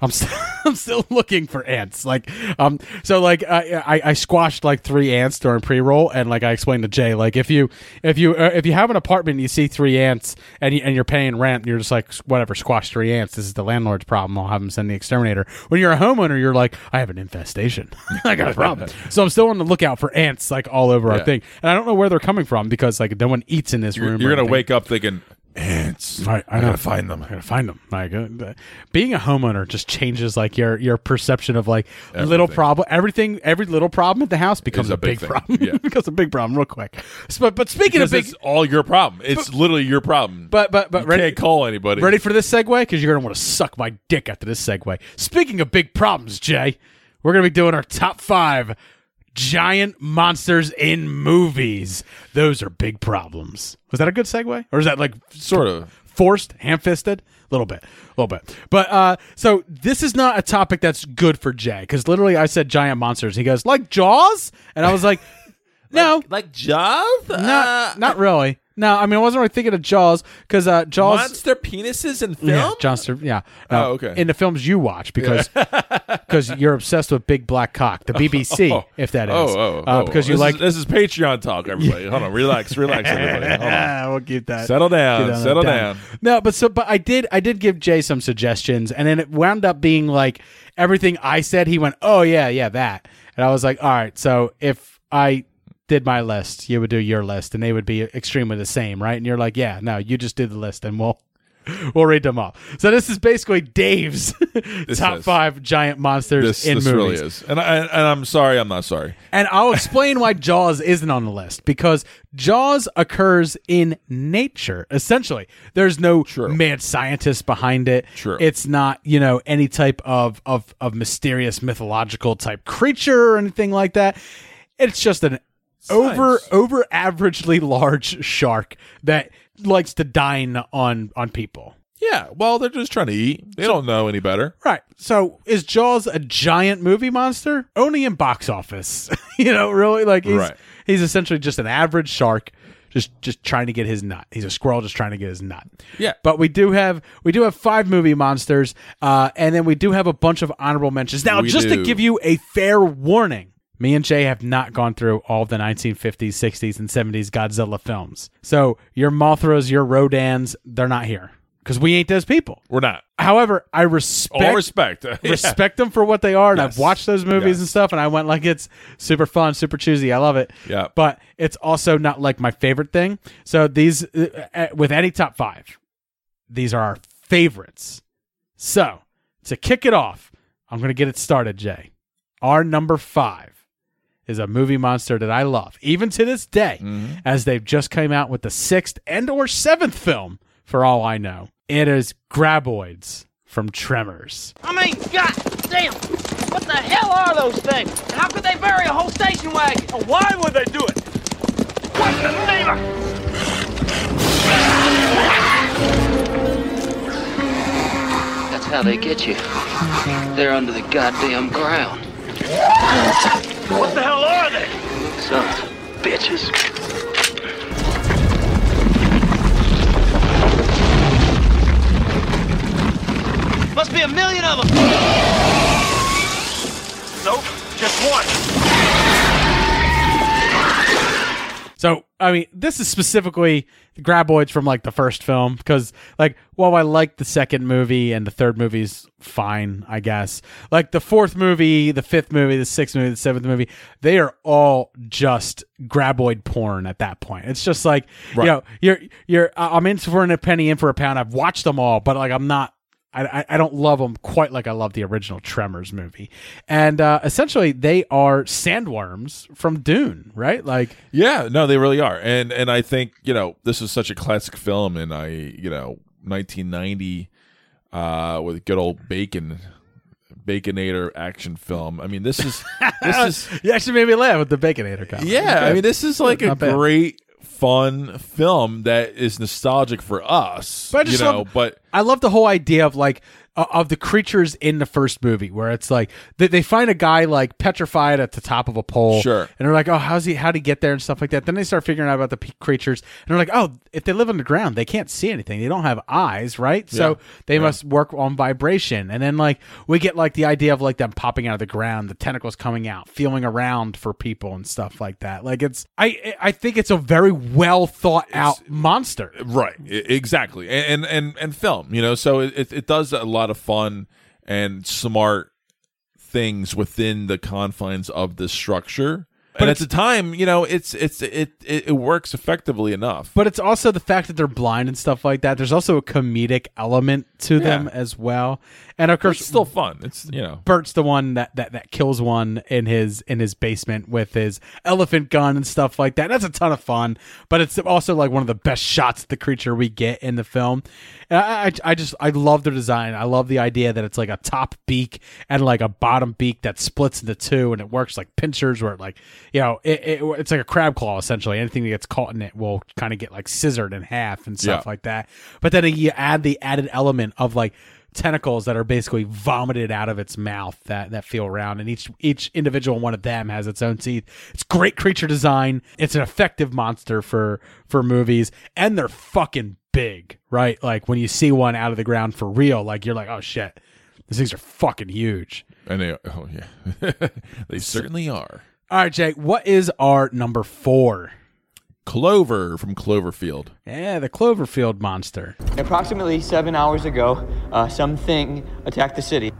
I'm still, I'm still looking for ants. Like, um, so like I, I I squashed like three ants during pre-roll, and like I explained to Jay, like if you if you uh, if you have an apartment, and you see three ants, and you, and you're paying rent, and you're just like whatever, squash three ants. This is the landlord's problem. I'll have him send the exterminator. When you're a homeowner, you're like, I have an infestation. I got a problem. so I'm still on the lookout for ants like all over our thing, and I don't know where they're coming from because like no one eats in this You're, room. you're gonna anything. wake up thinking ants. Right, I I gotta find them. I gotta find them. Like uh, being a homeowner just changes like your your perception of like little problem. Everything, every little problem at the house becomes a, a big big, problem. Yeah. becomes a big problem real quick. So, but but speaking Because of big, it's all your problem. It's literally your problem. but but but you ready, can't call anybody. ready for this segue because you're gonna want to suck my dick after this segue. Speaking of big problems, Jay, we're gonna be doing our top five giant monsters in movies. Those are big problems. Was that a good segue, or is that like Sort of. forced, ham-fisted? A little bit, a little bit. But uh, so this is not a topic that's good for Jay because literally I said giant monsters. He goes like Jaws, and I was like, no, Like Jaws? not not really. No, I mean I wasn't really thinking of Jaws because uh, Jaws. Monster penises in film. Yeah. Yeah. No, Oh, okay. In the films you watch because because you're obsessed with Big Black Cock, the BBC, Oh. if that is. Oh, oh, uh, oh. because you This like. is, this is Patreon talk, everybody. Hold on, relax, relax, everybody. Hold on. we'll keep that. Settle down, settle down. No, but so but I did I did give Jay some suggestions, and then it wound up being like everything I said. He went, "Oh yeah, yeah, that," and I was like, "All right." So if I did my list, you would do your list, and they would be extremely the same, right? And you're like, "Yeah, no, you just did the list, and we'll." We'll read them all. So this is basically Dave's top is. five giant monsters This, in this movies. really is, and I, and I'm sorry, I'm not sorry. And I'll explain why Jaws isn't on the list because Jaws occurs in nature. Essentially, there's no mad scientist behind it. True. It's not, you know, any type of of of mysterious mythological type creature or anything like that. It's just an over over averagely large shark that likes to dine on on people. Yeah, well, they're just trying to eat. They don't know any better. Right. So is Jaws a giant movie monster? Only in box office. you know, really like he's Right. he's essentially just an average shark just just trying to get his nut. He's a squirrel just trying to get his nut. Yeah. But we do have we do have five movie monsters uh and then we do have a bunch of honorable mentions. Now, We just do. to give you a fair warning, me and Jay have not gone through all the 1950s, 60s, and 70s Godzilla films. So your Mothras, your Rodans, they're not here because we ain't those people. We're not. However, I respect All respect. Yeah. respect them for what they are, and Yes. I've watched those movies Yes. and stuff, and I went like it's super fun, super choosy. I love it. Yeah. but it's also not like my favorite thing. So these, uh, uh, with any top five, these are our favorites. So to kick it off, I'm going to get it started, Jay. Our number five is a movie monster that I love, even to this day, Mm-hmm. as they've just came out with the sixth and or seventh film, for all I know. It is Graboids from Tremors. I mean, god damn! What the hell are those things? And how could they bury a whole station wagon? And Why would they do it? What's the name of That's how they get you. They're under the goddamn ground. What the hell are they? Sons of bitches. Must be a million of them. Nope, just one. So, I mean, this is specifically the Graboids from like the first film because, like, while I like the second movie and the third movie's fine, I guess. Like the fourth movie, the fifth movie, the sixth movie, the seventh movie, they are all just Graboid porn at that point. It's just like Right. you know, you're you're I'm in for a penny, in for a pound. I've watched them all, but like I'm not. I, I- I don't love them quite like I love the original Tremors movie, and uh, essentially they are sandworms from Dune, right? Like Yeah, no, they really are, and and I think you know this is such a classic film, and I you know 1990 uh, with good old Bacon, Baconator action film. I mean, this is this is you actually made me laugh with the Baconator comment. yeah. I mean, this is like a bad. great fun film that is nostalgic for us. But I just you know, love, but I love the whole idea of like uh, of the creatures in the first movie, where it's like they, they find a guy like petrified at the top of a pole, Sure. and they're like, "Oh, how's he? How'd he get there?" and stuff like that. Then they start figuring out about the p- creatures, and they're like, "Oh, if they live underground, they can't see anything. They don't have eyes, right? So Yeah. they Yeah. must work on vibration." And then like we get like the idea of like them popping out of the ground, the tentacles coming out, feeling around for people and stuff like that. Like it's I I think it's a very well thought out monster. right, exactly, and and and, film. You know, so it it does a lot of fun and smart things within the confines of this structure. But and at the time, you know, it's it's it, it it works effectively enough. But it's also the fact that they're blind and stuff like that. There's also a comedic element to them Yeah. as well. And of course, it's still fun. It's you know, Bert's the one that, that that kills one in his in his basement with his elephant gun and stuff like that. That's a ton of fun, but it's also like one of the best shots at the creature we get in the film. I, I, I just I love the design. I love the idea that it's like a top beak and like a bottom beak that splits into two, and it works like pincers, where it like you know it, it it's like a crab claw essentially. Anything that gets caught in it will kind of get like scissored in half and stuff Yeah. like that. But then you add the added element of like tentacles that are basically vomited out of its mouth that that feel around, and each each individual one of them has its own teeth. It's great creature design. It's an effective monster for for movies, and they're fucking big, right? Like when you see one out of the ground for real, like you're like, oh shit, these things are fucking huge. And they, oh yeah, they certainly are. All right, Jake, what is our number four? Clover from Cloverfield. Yeah, the Cloverfield monster. Approximately seven hours ago, uh, something attacked the city.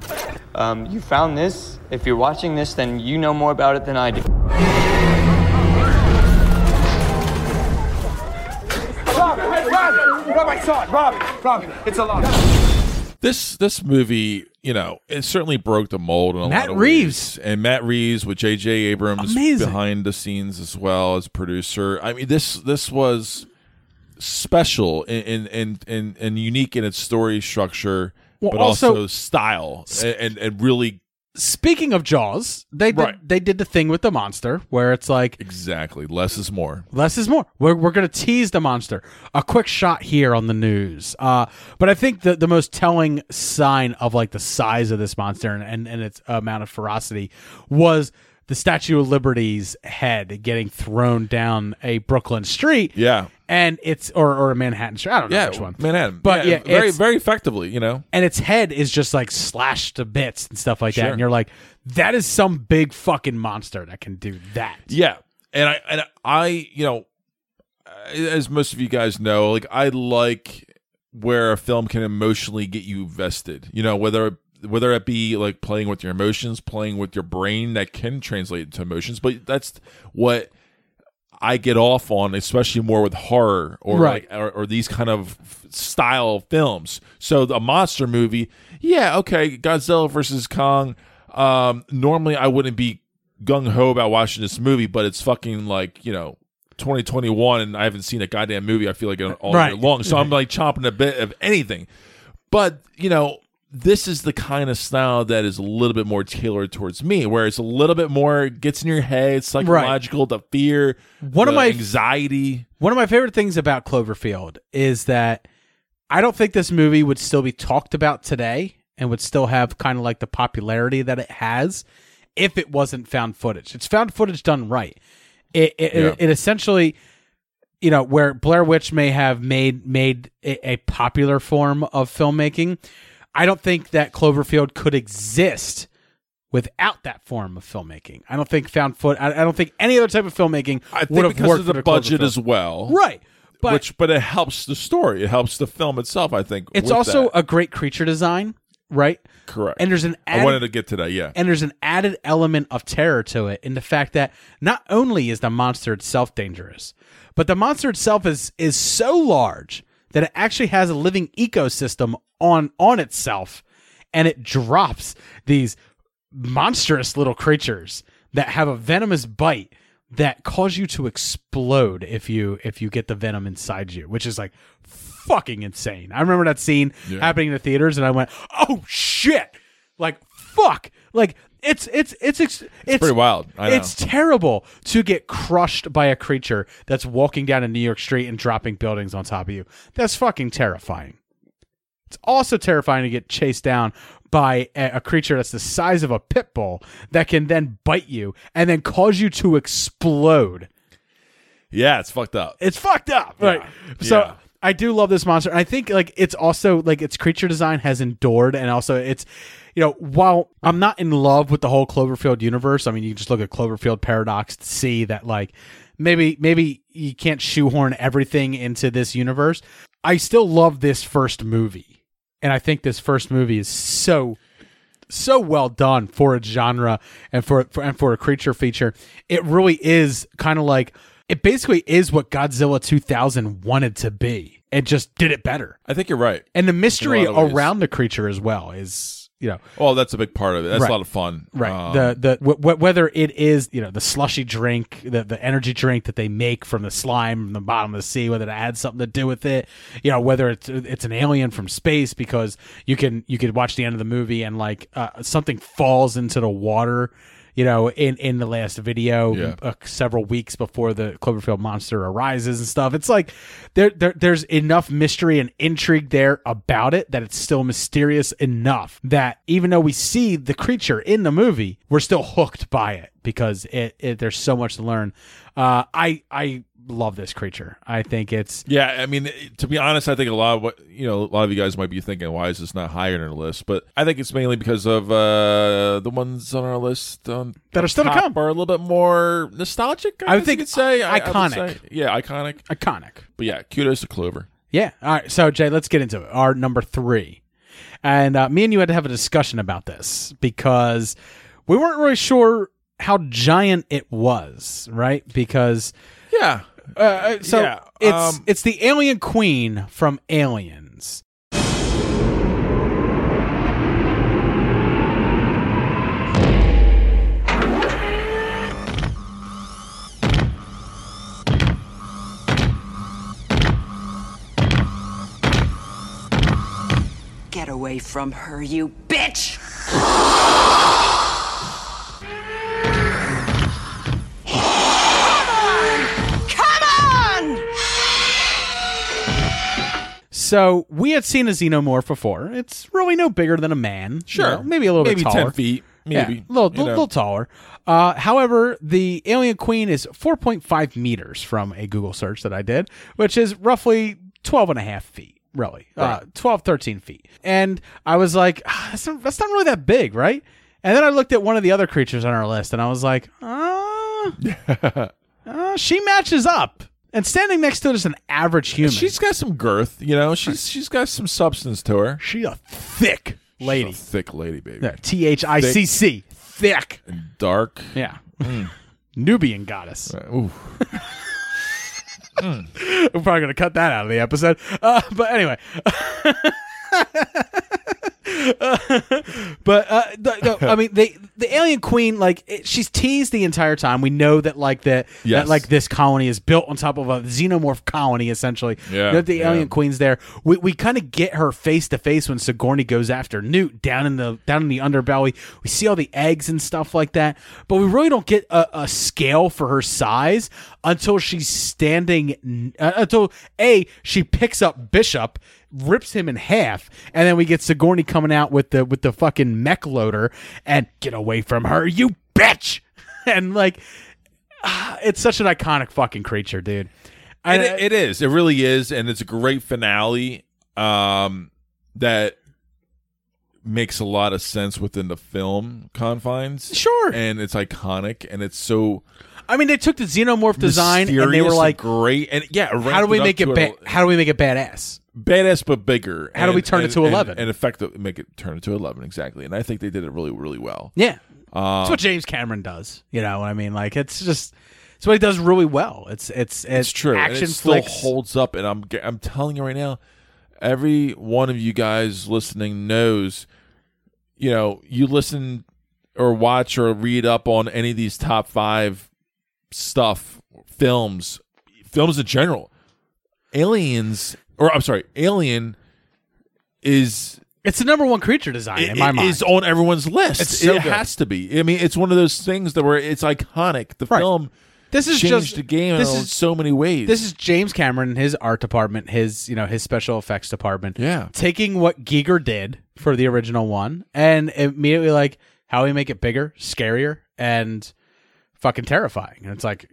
Um, you found this. If you're watching this, then you know more about it than I do. Rob, Rob, I saw it. Rob, Rob, it's a lot. This this movie, you know, it certainly broke the mold in a Matt lot of Reeves. ways. and Matt Reeves with J.J. Abrams Amazing. behind the scenes as well as producer. I mean, this this was special and and and, and unique in its story structure, Well, but also- also, style and, and and really Speaking of Jaws, they did, Right. they did the thing with the monster where it's like exactly less is more. less is more. We're, we're going to tease the monster. A quick shot here on the news. Uh, but I think the, the most telling sign of like the size of this monster and, and, and its amount of ferocity was the Statue of Liberty's head getting thrown down a Brooklyn street. Yeah. And it's, or, or a Manhattan street. I don't know Yeah, which one. Manhattan. But yeah, very very effectively, you know. and its head is just like slashed to bits and stuff like that. And you're like, that is some big fucking monster that can do that. Yeah, and I and I, you know, uh, as most of you guys know, like I like where a film can emotionally get you vested. You know, whether whether it be like playing with your emotions, playing with your brain that can translate into emotions, but that's what I get off on, especially more with horror or Right. like or, or these kind of style films. So the monster movie, yeah, okay, Godzilla versus Kong. Um, normally I wouldn't be gung ho about watching this movie, but it's fucking like you know. 2021 and I haven't seen a goddamn movie I feel like all Right. year long so I'm like chomping a bit of anything but you know this is the kind of style that is a little bit more tailored towards me where it's a little bit more gets in your head psychological the fear One of my- anxiety One of my favorite things about Cloverfield is that I don't think this movie would still be talked about today and would still have kind of like the popularity that it has if it wasn't found footage. It's found footage done right. It it, Yeah. it, it essentially you know where Blair Witch may have made made a, a popular form of filmmaking. I don't think that Cloverfield could exist without that form of filmmaking. I don't think found foot. I, I don't think any other type of filmmaking I would have because worked of the budget as well Right. But which but it helps the story it helps the film itself I think it's also that. a great creature design, right? correct And there's an I added, wanted to get to that yeah and there's an added element of terror to it in the fact that not only is the monster itself dangerous, but the monster itself is is so large that it actually has a living ecosystem on on itself and it drops these monstrous little creatures that have a venomous bite that cause you to explode if you if you get the venom inside you, which is like fucking insane. I remember that scene Yeah. happening in the theaters and I went, "Oh shit." Like fuck. Like it's it's it's it's it's, pretty wild. I know. It's terrible to get crushed by a creature that's walking down a New York street and dropping buildings on top of you. That's fucking terrifying. It's also terrifying to get chased down by a, creature that's the size of a pit bull that can then bite you and then cause you to explode. yeah it's fucked up It's fucked up. Right. So Yeah. I do love this monster. And I think like it's also like its creature design has endured and also it's you know, while I'm not in love with the whole Cloverfield universe, I mean you just look at Cloverfield paradox to see that like maybe maybe you can't shoehorn everything into this universe. I still love this first movie. And I think this first movie is so so well done for a genre and for, for and for a creature feature. It really is kind of like it basically is what Godzilla 2000 wanted to be. It just did it better. I think you're right And the mystery In a lot of ways. around the creature as well is, you know, well that's a big part of it that's Right. a lot of fun right. Um, the the w- w- whether it is, you know, the slushy drink, the the energy drink that they make from the slime from the bottom of the sea, whether it had something to do with it, you know, whether it's it's an alien from space because you can you could watch the end of the movie and like uh, something falls into the water you know, in in the last video, Yeah. uh, several weeks before the Cloverfield monster arises and stuff. It's like there, there there's enough mystery and intrigue there about it that it's still mysterious enough that even though we see the creature in the movie, we're still hooked by it because it, it there's so much to learn. Uh, I I love this creature. I think it's Yeah, I mean, to be honest, I think a lot of what you know, a lot of you guys might be thinking, why is this not higher on the list? But I think it's mainly because of uh, the ones on our list on That are still to come. are a little bit more nostalgic. I, I think you could say I- I iconic. say. yeah, iconic, iconic. But yeah, kudos to Clover. Yeah. All right. So Jay, let's get into it. Our number three, and uh, me and you had to have a discussion about this because we weren't really sure how giant it was, right? Because yeah. Uh, so Yeah, it's um, it's the alien queen from Aliens. Get away from her, you bitch! So we had seen a xenomorph before. It's really no bigger than a man. you Sure. know, maybe a little Maybe bit 10 taller. feet, Yeah, maybe, a little, little, little taller. Uh, however, the alien queen is 4.5 meters from a Google search that I did, which is roughly 12 and a half feet, really. Uh, 12, 13 feet. And I was like, "Ah, that's not, that's not really that big, right? And then I looked at one of the other creatures on our list and I was like, uh, uh, she matches up. And standing next to it is an average human. She's got some girth, you know. She's she's got some substance to her. She a thick lady. She's a thick lady, baby. Yeah, T H I C C. Thick. And dark. Yeah. Mm. Nubian goddess. Ooh. We're probably going to cut that out of the episode. Uh, but anyway. but uh, I mean, they, the alien queen, like it, she's teased the entire time. We know that, like that, Yes. that, like this colony is built on top of a xenomorph colony, essentially. Yeah, that the yeah. alien queen's there. We, we kind of get her face to face when Sigourney goes after Newt down in the down in the underbelly. We see all the eggs and stuff like that, but we really don't get a, a scale for her size until she's standing. Uh, until a she picks up Bishop, rips him in half, and then we get Sigourney coming out with the with the fucking mech loader and get away from her, you bitch! And like, it's such an iconic fucking creature, dude. And it, it is. It really is, and it's a great finale um, that makes a lot of sense within the film confines. Sure, and it's iconic, and it's so. I mean, they took the xenomorph design and they mysterious were like, great, and yeah. how do we make it? Ba- how do we make it badass? badass but bigger? How do we turn it to 11? and effective? Make it turn it to eleven exactly, and I think they did it really, really well. Yeah, Um, That's what James Cameron does. You know what I mean? Like it's just it's what he does really well. It's it's it's, It's true. and Action it still flicks. holds up, and I'm I'm telling you right now, every one of you guys listening knows. You know, you listen or watch or read up on any of these top five stuff, films, films in general. Aliens, or I'm sorry, Alien is It's the number one creature design in my it mind. is on everyone's list. It's so it good. has to be. I mean, it's one of those things that where it's iconic. The Right. film This is changed just- the game this in is- so many ways. This is James Cameron, and his art department, his you know his special effects department. Yeah. taking what Giger did for the original one and immediately like how we make it bigger, scarier, and fucking terrifying. And it's like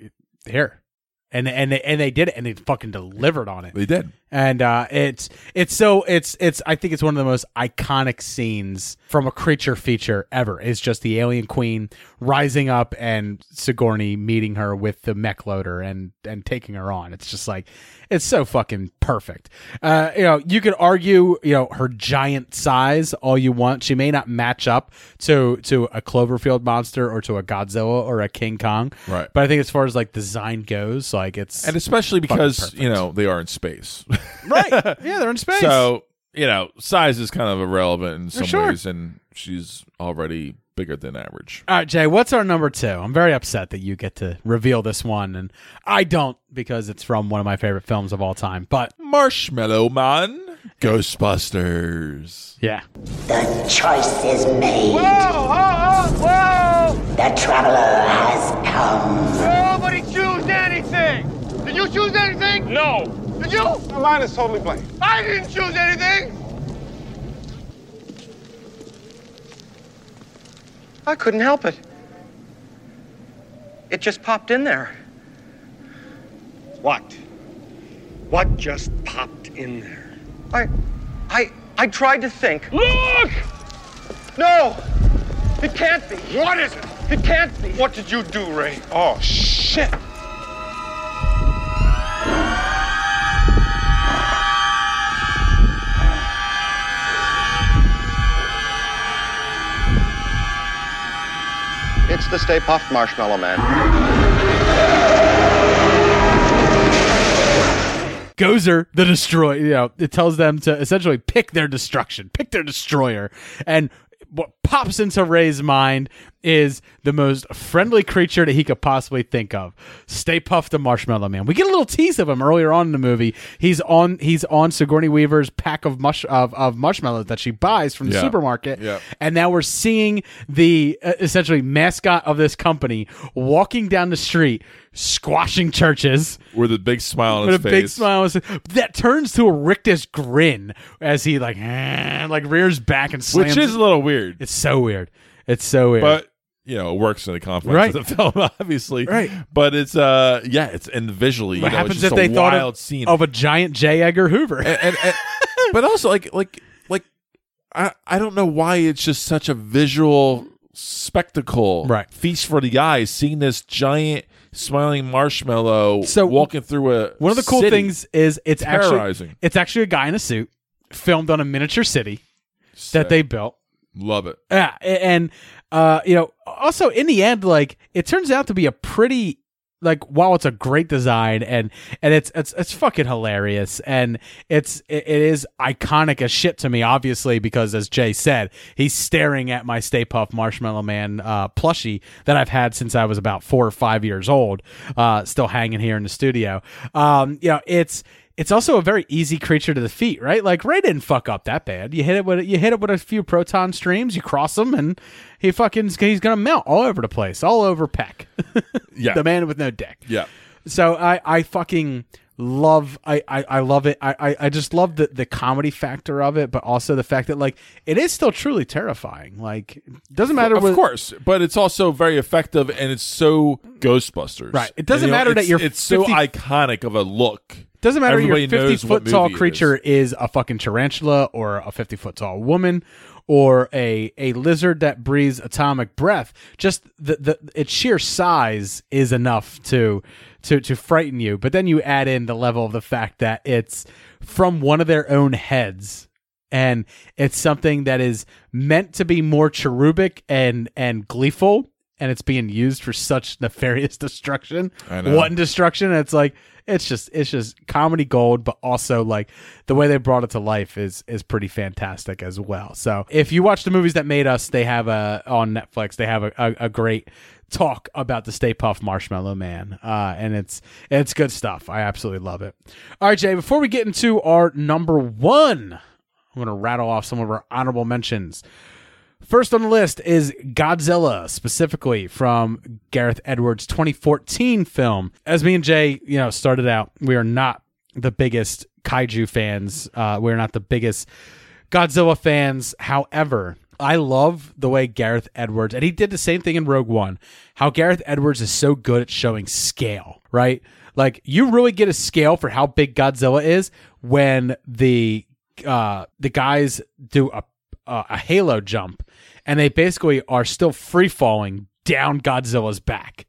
here, and and they, and they did it, and they fucking delivered on it. They did. And uh, it's it's so it's it's I think it's one of the most iconic scenes from a creature feature ever. It's just the alien queen rising up and Sigourney meeting her with the mech loader and and taking her on. It's just like it's so fucking perfect. Uh, you know, you could argue you know her giant size all you want. She may not match up to to a Cloverfield monster or to a Godzilla or a King Kong, Right. But I think as far as like design goes, like it's and especially because you know they are in space. right? Yeah, they're in space. So you know, size is kind of irrelevant in some sure. ways, and she's already bigger than average. All right, Jay, what's our number two? I'm very upset that you get to reveal this one, and I don't because it's from one of my favorite films of all time. But Marshmallow Man, Ghostbusters. yeah, The choice is made. Whoa, whoa, whoa! The traveler has come. Nobody choose anything! Did you choose anything? No. Did you? My mind is totally blank. I didn't choose anything! I couldn't help it. It just popped in there. What? What just popped in there? I, I, I tried to think. Look! No! It can't be. What is it? It can't be. What did you do, Ray? Oh, shit. It's the Stay Puft Marshmallow Man. Gozer the destroyer, You know, it tells them to essentially pick their destruction, pick their destroyer, and what pops into Ray's mind is the most friendly creature that he could possibly think of. Stay Puft the Marshmallow Man. We get a little tease of him earlier on in the movie. He's on he's on Sigourney Weaver's pack of mush of, of marshmallows that she buys from the Yeah. supermarket. Yeah. And now we're seeing the uh, essentially mascot of this company walking down the street, squashing churches with a big smile on with his a face. big smile that turns to a rictus grin as he like like rears back and slams. which is a little weird. It's so weird. It's so weird. But you know, it works in the confines Right. of the film, obviously. Right. But it's uh, yeah, it's and visually, you what know, happens if they thought of, scene. of a giant J. Edgar Hoover? and, and, and- but also like like like I I don't know why it's just such a visual spectacle, Right. Feast for the eyes, seeing this giant smiling marshmallow So, walking through a One of the cool things is it's Terrorizing. actually it's actually a guy in a suit filmed on a miniature city Sick. that they built. Love it. Yeah, and uh, you know, also in the end, like it turns out to be a pretty like while it's a great design and and it's it's it's fucking hilarious and it's it, is iconic as shit to me obviously because as Jay said he's staring at my Stay Puft Marshmallow Man uh, plushie that I've had since I was about four or five years old uh, still hanging here in the studio. Um, you know it's it's also a very easy creature to defeat, right? Like Ray didn't fuck up that bad. You hit it with you hit it with a few proton streams, you cross him, and he fucking he's gonna melt all over the place, all over Peck. Yeah. the man with no dick. Yeah. So I I fucking love I I, I love it. I, I I just love the the comedy factor of it, but also the fact that like it is still truly terrifying. Like it doesn't matter. Of what, course, but it's also very effective, and it's so Ghostbusters. Right. It doesn't And, you know, matter that you're It's so iconic of a look. Doesn't matter Everybody your 50 knows what foot tall creature is. a fucking tarantula or a 50 foot tall woman or a, a lizard that breathes atomic breath. Just the, the its sheer size is enough to to to frighten you. But then you add in the level of the fact that it's from one of their own heads and it's something that is meant to be more cherubic and and gleeful and it's being used for such nefarious destruction wanton destruction it's like it's just it's just comedy gold but also like the way they brought it to life is is pretty fantastic as well so if you watch the movies that made us they have a on netflix they have a, a, a great talk about the Stay Puft Marshmallow Man, uh, and it's it's good stuff. I absolutely love it. All right, Jay. Before we get into our number one, I'm going to rattle off some of our honorable mentions. First on the list is Godzilla, specifically from Gareth Edwards' 2014 film. As me and Jay, you know, started out, we are not the biggest kaiju fans. Uh, we're not the biggest Godzilla fans. However, I love the way Gareth Edwards, and he did the same thing in Rogue One, how Gareth Edwards is so good at showing scale, right? Like you really get a scale for how big Godzilla is when the uh the guys do a a, a halo jump and they basically are still free falling down Godzilla's back.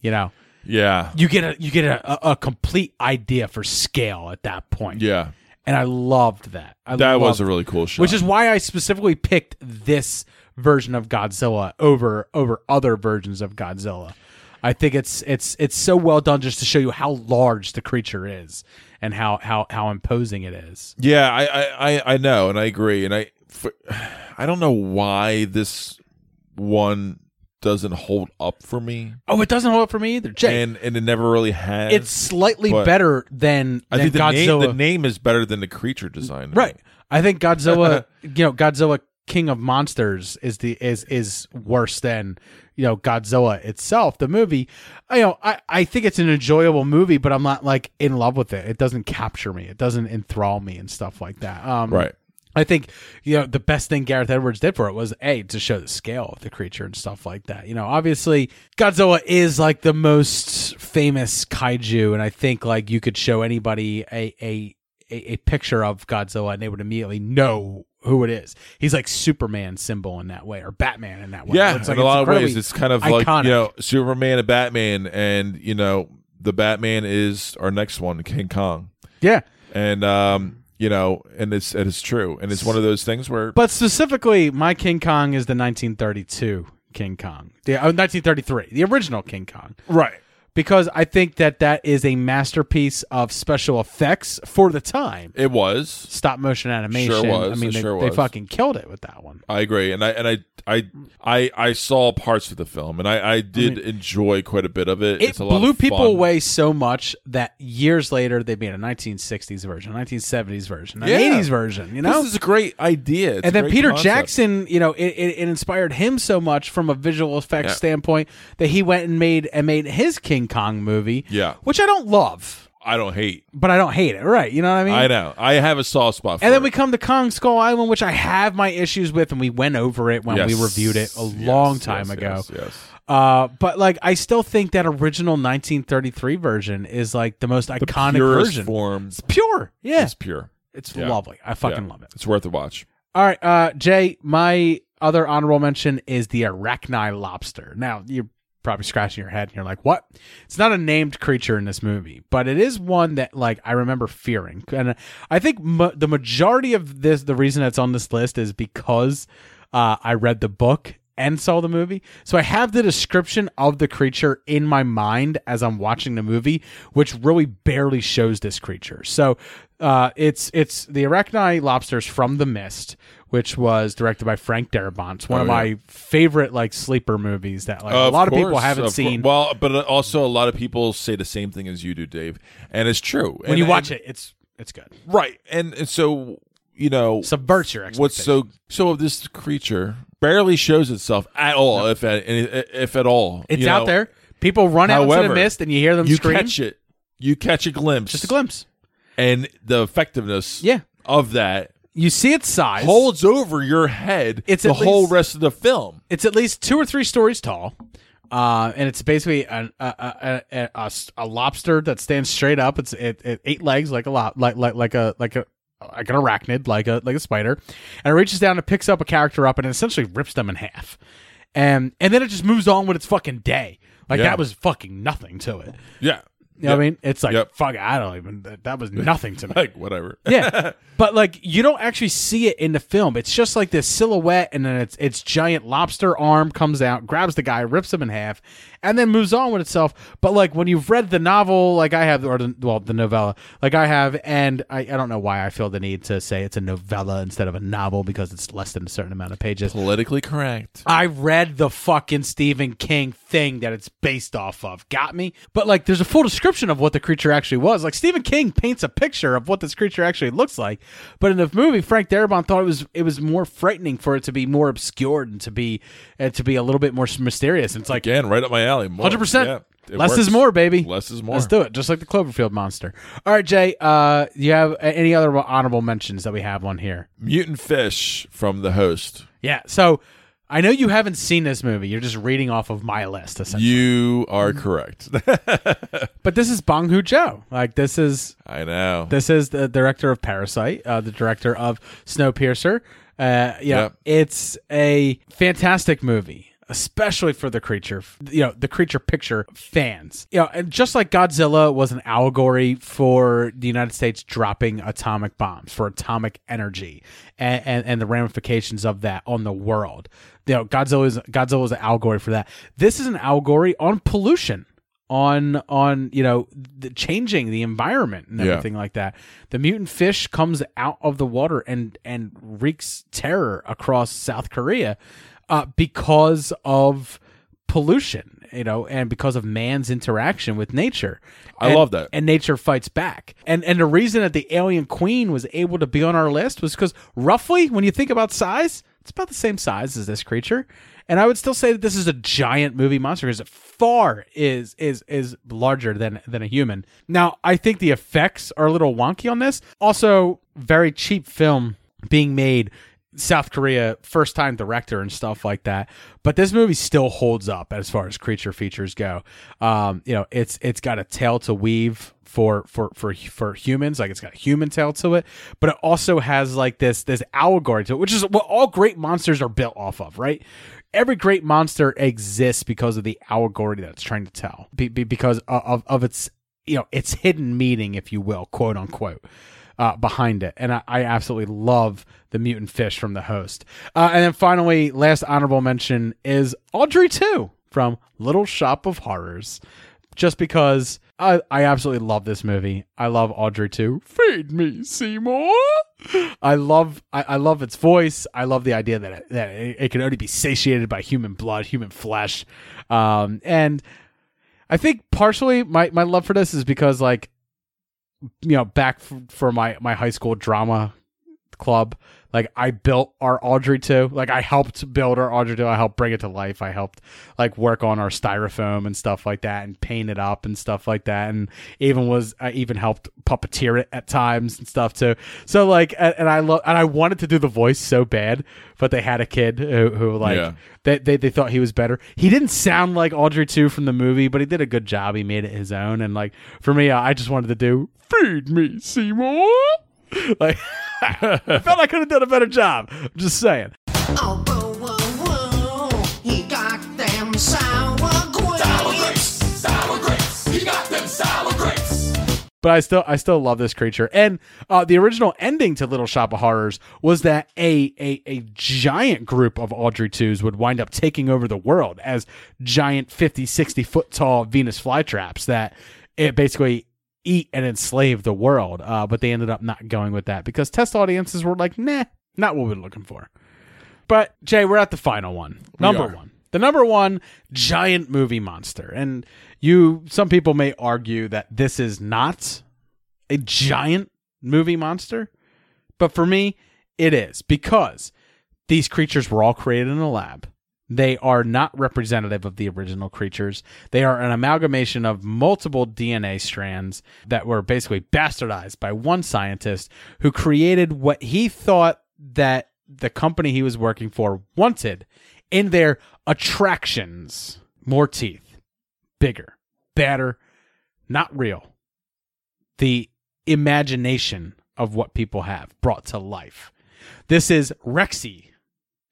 You know, Yeah. you get a you get a, a, a complete idea for scale at that point. Yeah. And I loved that. I That was a really cool shot. Which is why I specifically picked this version of Godzilla over over other versions of Godzilla. I think it's it's it's so well done just to show you how large the creature is and how how how imposing it is. Yeah, I, I, I, I know, and I agree, and I, for, I don't know why this one doesn't hold up for me, Oh, it doesn't hold up for me either. Jay, and and it never really has. it's slightly but better than, I than think the name, the name is better than the creature design. Right. I think Godzilla, you know, Godzilla King of Monsters is the is is worse than you know Godzilla itself. The movie, you know, I I think it's an enjoyable movie, but I'm not like in love with it. It doesn't capture me. It doesn't enthrall me and stuff like that. Um, Right. I think you know the best thing Gareth Edwards did for it was a to show the scale of the creature and stuff like that. You know, obviously Godzilla is like the most famous kaiju, and I think like you could show anybody a a a, picture of Godzilla and they would immediately know who it is. He's like Superman symbol in that way, or Batman in that way. Yeah, It's in a lot of ways, it's kind of like you know Superman and Batman, and you know the Batman is our next one, King Kong. Yeah, and um, you know, and it's it is true, and it's one of those things where But specifically, my King Kong is the 1932 King Kong, the uh, 1933, the original King Kong. Right. Because I think that that is a masterpiece of special effects for the time. it was Stop motion animation. Sure was. I mean, they, sure they fucking killed it with that one. I agree, and I and I I I, I saw parts of the film, and I, I did enjoy quite a bit of it. It it's a lot blew of people away so much that years later they made a 1960s version, 1970s version, an Yeah. 80s version. You know, this is a great idea. It's and then Peter concept. Jackson, you know, it, it, it inspired him so much from a visual effects Yeah. standpoint that he went and made and made his King Kong movie, Yeah, which I don't love, I don't hate. but I don't hate it. Right? You know what I mean? I know. I have a soft spot. For And then it. we come to Kong Skull Island, which I have my issues with, and we went over it when we reviewed it a Yes, long time yes, ago. yes, yes. Uh, but like, I still think that original 1933 version is like the most iconic purest version. form. It's pure. Yeah, It's pure. It's Yeah. lovely. I fucking Yeah. love it. It's worth a watch. All right, uh, Jay, my other honorable mention is the arachni lobster. Now, you're probably scratching your head and you're like, what? It's not a named creature in this movie, but it is one that, like, I remember fearing. And I think ma- the majority of this, the reason it's on this list is because uh, I read the book and saw the movie. So I have the description of the creature in my mind as I'm watching the movie, which really barely shows this creature. So uh, it's it's the Arachni lobsters from The Mist, which was directed by Frank Darabont. It's one Oh, of yeah. my favorite like sleeper movies that like a Of lot of people haven't seen. Well, but uh, also a lot of people say the same thing as you do, Dave, and it's true. when And- you watch and- it, it's it's good. right? And, and so you know, Subverts your expectations. what's so so of this creature barely shows itself at all, if uh, at if at all. It's out know. there. People run out into the mist and you hear them You scream. catch it. You catch a glimpse. Just a glimpse. and the effectiveness Yeah. of that You see its size. holds over your head It's the whole least- rest of the film. It's at least two or three stories tall. Uh, and it's basically an, a, a, a, a, a lobster that stands straight up. It's it, it eight legs like a lot like like like a like a like an arachnid like a like a spider, and it reaches down and picks up a character up and essentially rips them in half, and and then it just moves on with its fucking day. Like Yeah. that was fucking nothing to it. Yeah. You know what I mean? It's like Yep. fuck. I don't even. That, that was nothing to me. Like whatever. yeah, but like you don't actually see it in the film. It's just like this silhouette, and then its its giant lobster arm comes out, grabs the guy, rips him in half, and then moves on with itself. But like when you've read the novel, like I have, or the, well, the novella, like I have, and I, I don't know why I feel the need to say it's a novella instead of a novel because it's less than a certain amount of pages. Politically correct. I read the fucking Stephen King thing that it's based off of. Got me? But like there's a full description of what the creature actually was. Like Stephen King paints a picture of what this creature actually looks like. But in the movie, Frank Darabont thought it was it was more frightening for it to be more obscured and to be and to be a little bit more mysterious. And it's like Again, right up my alley. Hundred percent. Yeah, Less works. is more, baby. Less is more. Let's do it. Just like the Cloverfield monster. All right, Jay. Uh, do you have any other honorable mentions that we have on here? Mutant fish from the host. Yeah. So I know you haven't seen this movie. You're just reading off of my list, essentially. You are correct. But this is Bong Hu Joe. Like this is I know. this is the director of Parasite, uh, the director of Snowpiercer. Uh, know, Yep. it's a fantastic movie, especially for the creature, you know, the creature picture fans. You know, and just like Godzilla was an allegory for the United States dropping atomic bombs for atomic energy and, and, and the ramifications of that on the world. You know, Godzilla is Godzilla is an allegory for that. This is an allegory on pollution on on you know the changing the environment and Yeah. everything like that the mutant fish comes out of the water and and wreaks terror across south korea uh, because of pollution you know and because of man's interaction with nature I And- love that. and nature fights back and and the reason that the alien queen was able to be on our list was because roughly when you think about size it's about the same size as this creature. And I would still say that this is a giant movie monster because it far is is is larger than than a human. Now, I think the effects are a little wonky on this. Also, very cheap film being made South Korea, first time director and stuff like that. But this movie still holds up as far as creature features go. Um, you know, it's it's got a tail to weave for for for for humans, like it's got a human tail to it, but it also has like this this allegory to it, which is what all great monsters are built off of, right? Every great monster exists because of the allegory that it's trying to tell, be, be, because of, of of its you know its hidden meaning, if you will, quote unquote uh, behind it. And I, I, absolutely love the mutant fish from the host. Uh, and then finally, last honorable mention is Audrey 2 from Little Shop of Horrors. Just because I, I absolutely love this movie. I love Audrey 2. Feed me, Seymour. I love I, I love its voice. I love the idea that it, that it, it can only be satiated by human blood, human flesh. Um, and I think partially my, my love for this is because like you know back for, for my my high school drama club like I built our Audrey 2. Like I helped build our Audrey 2. I helped bring it to life. I helped like work on our styrofoam and stuff like that and paint it up and stuff like that. And even was I even helped puppeteer it at times and stuff too. So like and, and I love and I wanted to do the voice so bad, but they had a kid who, who like Yeah. they, they they thought he was better. He didn't sound like Audrey 2 from the movie, but he did a good job. He made it his own and like for me I just wanted to do feed me Seymour. Like I felt I could have done a better job. I'm just saying. Oh, whoa, whoa, whoa. He got them sour grapes. Sour grapes. Sour grapes. He got them sour grapes. But I still I still love this creature. And uh, the original ending to Little Shop of Horrors was that a, a a giant group of Audrey 2s would wind up taking over the world as giant 50, 60 foot tall Venus flytraps that it basically eat and enslave the world. Uh, but they ended up not going with that because test audiences were like, nah, not what we're looking for. But Jay, we're at the final one. Number one. The number one giant movie monster. And you some people may argue that this is not a giant movie monster. But for me, it is because these creatures were all created in a lab. They are not representative of the original creatures. They are an amalgamation of multiple DNA strands that were basically bastardized by one scientist who created what he thought that the company he was working for wanted in their attractions. More teeth, bigger, badder, not real. The imagination of what people have brought to life. This is Rexy,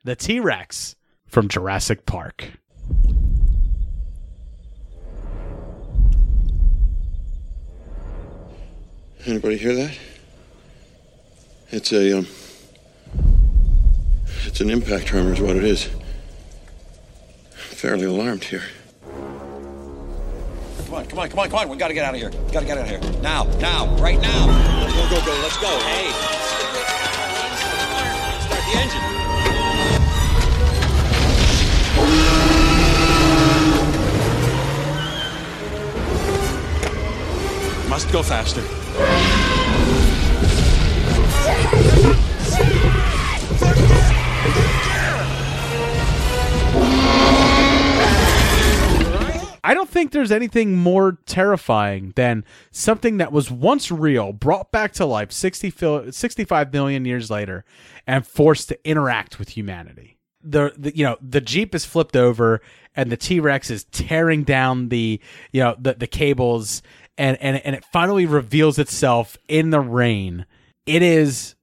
the T Rex from Jurassic Park. Anybody hear that? It's a um, it's an impact tremor, is what it is. Fairly alarmed here. Come on, come on, come on, come on. We gotta get out of here. We Gotta get out of here. Now, now, right now. Go, go, go. Let's go. Hey. Start the engine. Must go faster. I don't think there's anything more terrifying than something that was once real, brought back to life 60, fil- 65 million years later, and forced to interact with humanity. The, the you know the jeep is flipped over and the T-Rex is tearing down the you know the the cables and and and it finally reveals itself in the rain. It is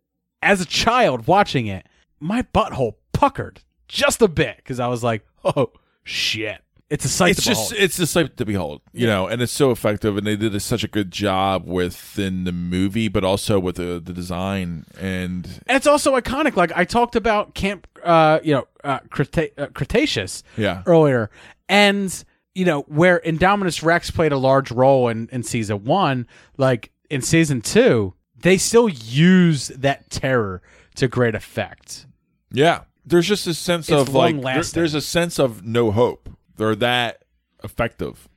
as a child watching it, my butthole puckered just a bit because I was like, "Oh shit!" It's a sight. it's to just behold. it's a sight to behold you know and it's so effective and they did such a good job within the movie but also with the, the design and And it's also iconic. Like I talked about Camp, uh, you know, uh, uh, Cretaceous Yeah. earlier, and you know where Indominus Rex played a large role in in season one. Like in season two, they still use that terror to great effect. yeah there's just a sense It's of like there- there's a sense of no hope they're that effective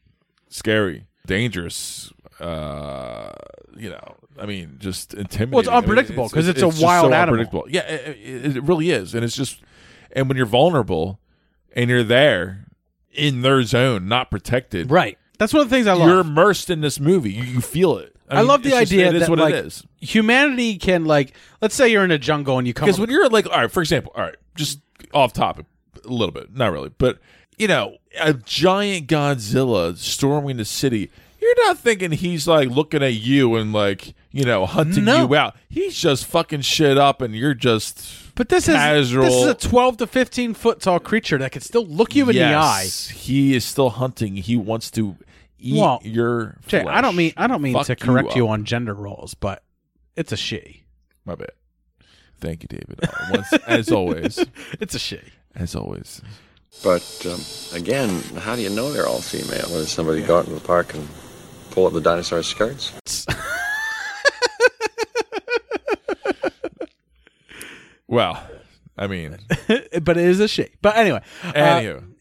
scary dangerous uh you know i mean just intimidating Well, it's I mean, unpredictable 'cause it's a wild so animal. unpredictable. yeah it, it- it really is and it's just And when you're vulnerable and you're there in their zone, not protected, Right. That's one of the things I love. You're immersed in this movie. You, you feel it. I, mean, love the just- idea it is that what like it is. humanity can like let's say you're in a jungle and you come Because when you're like, all right, for example, all right, just off topic a little bit, not really, but you know, a giant Godzilla storming the city. You're not thinking he's like looking at you and like you know hunting No. you out. He's just fucking shit up, and you're just. But this casual. is this is a 12 to 15 foot tall creature that can still look you in the eye. Yes, He is still hunting. He wants to eat Well, your. Jay, I don't mean I don't mean Fuck to correct you, up. on gender roles, but it's a she. My bad. Thank you, David. Uh, once, as always, it's a she. As always. But um, again, how do you know they're all female? Does somebody go out in the park and pull up the dinosaur's skirts? Well, I mean, but it is a she. But anyway, uh,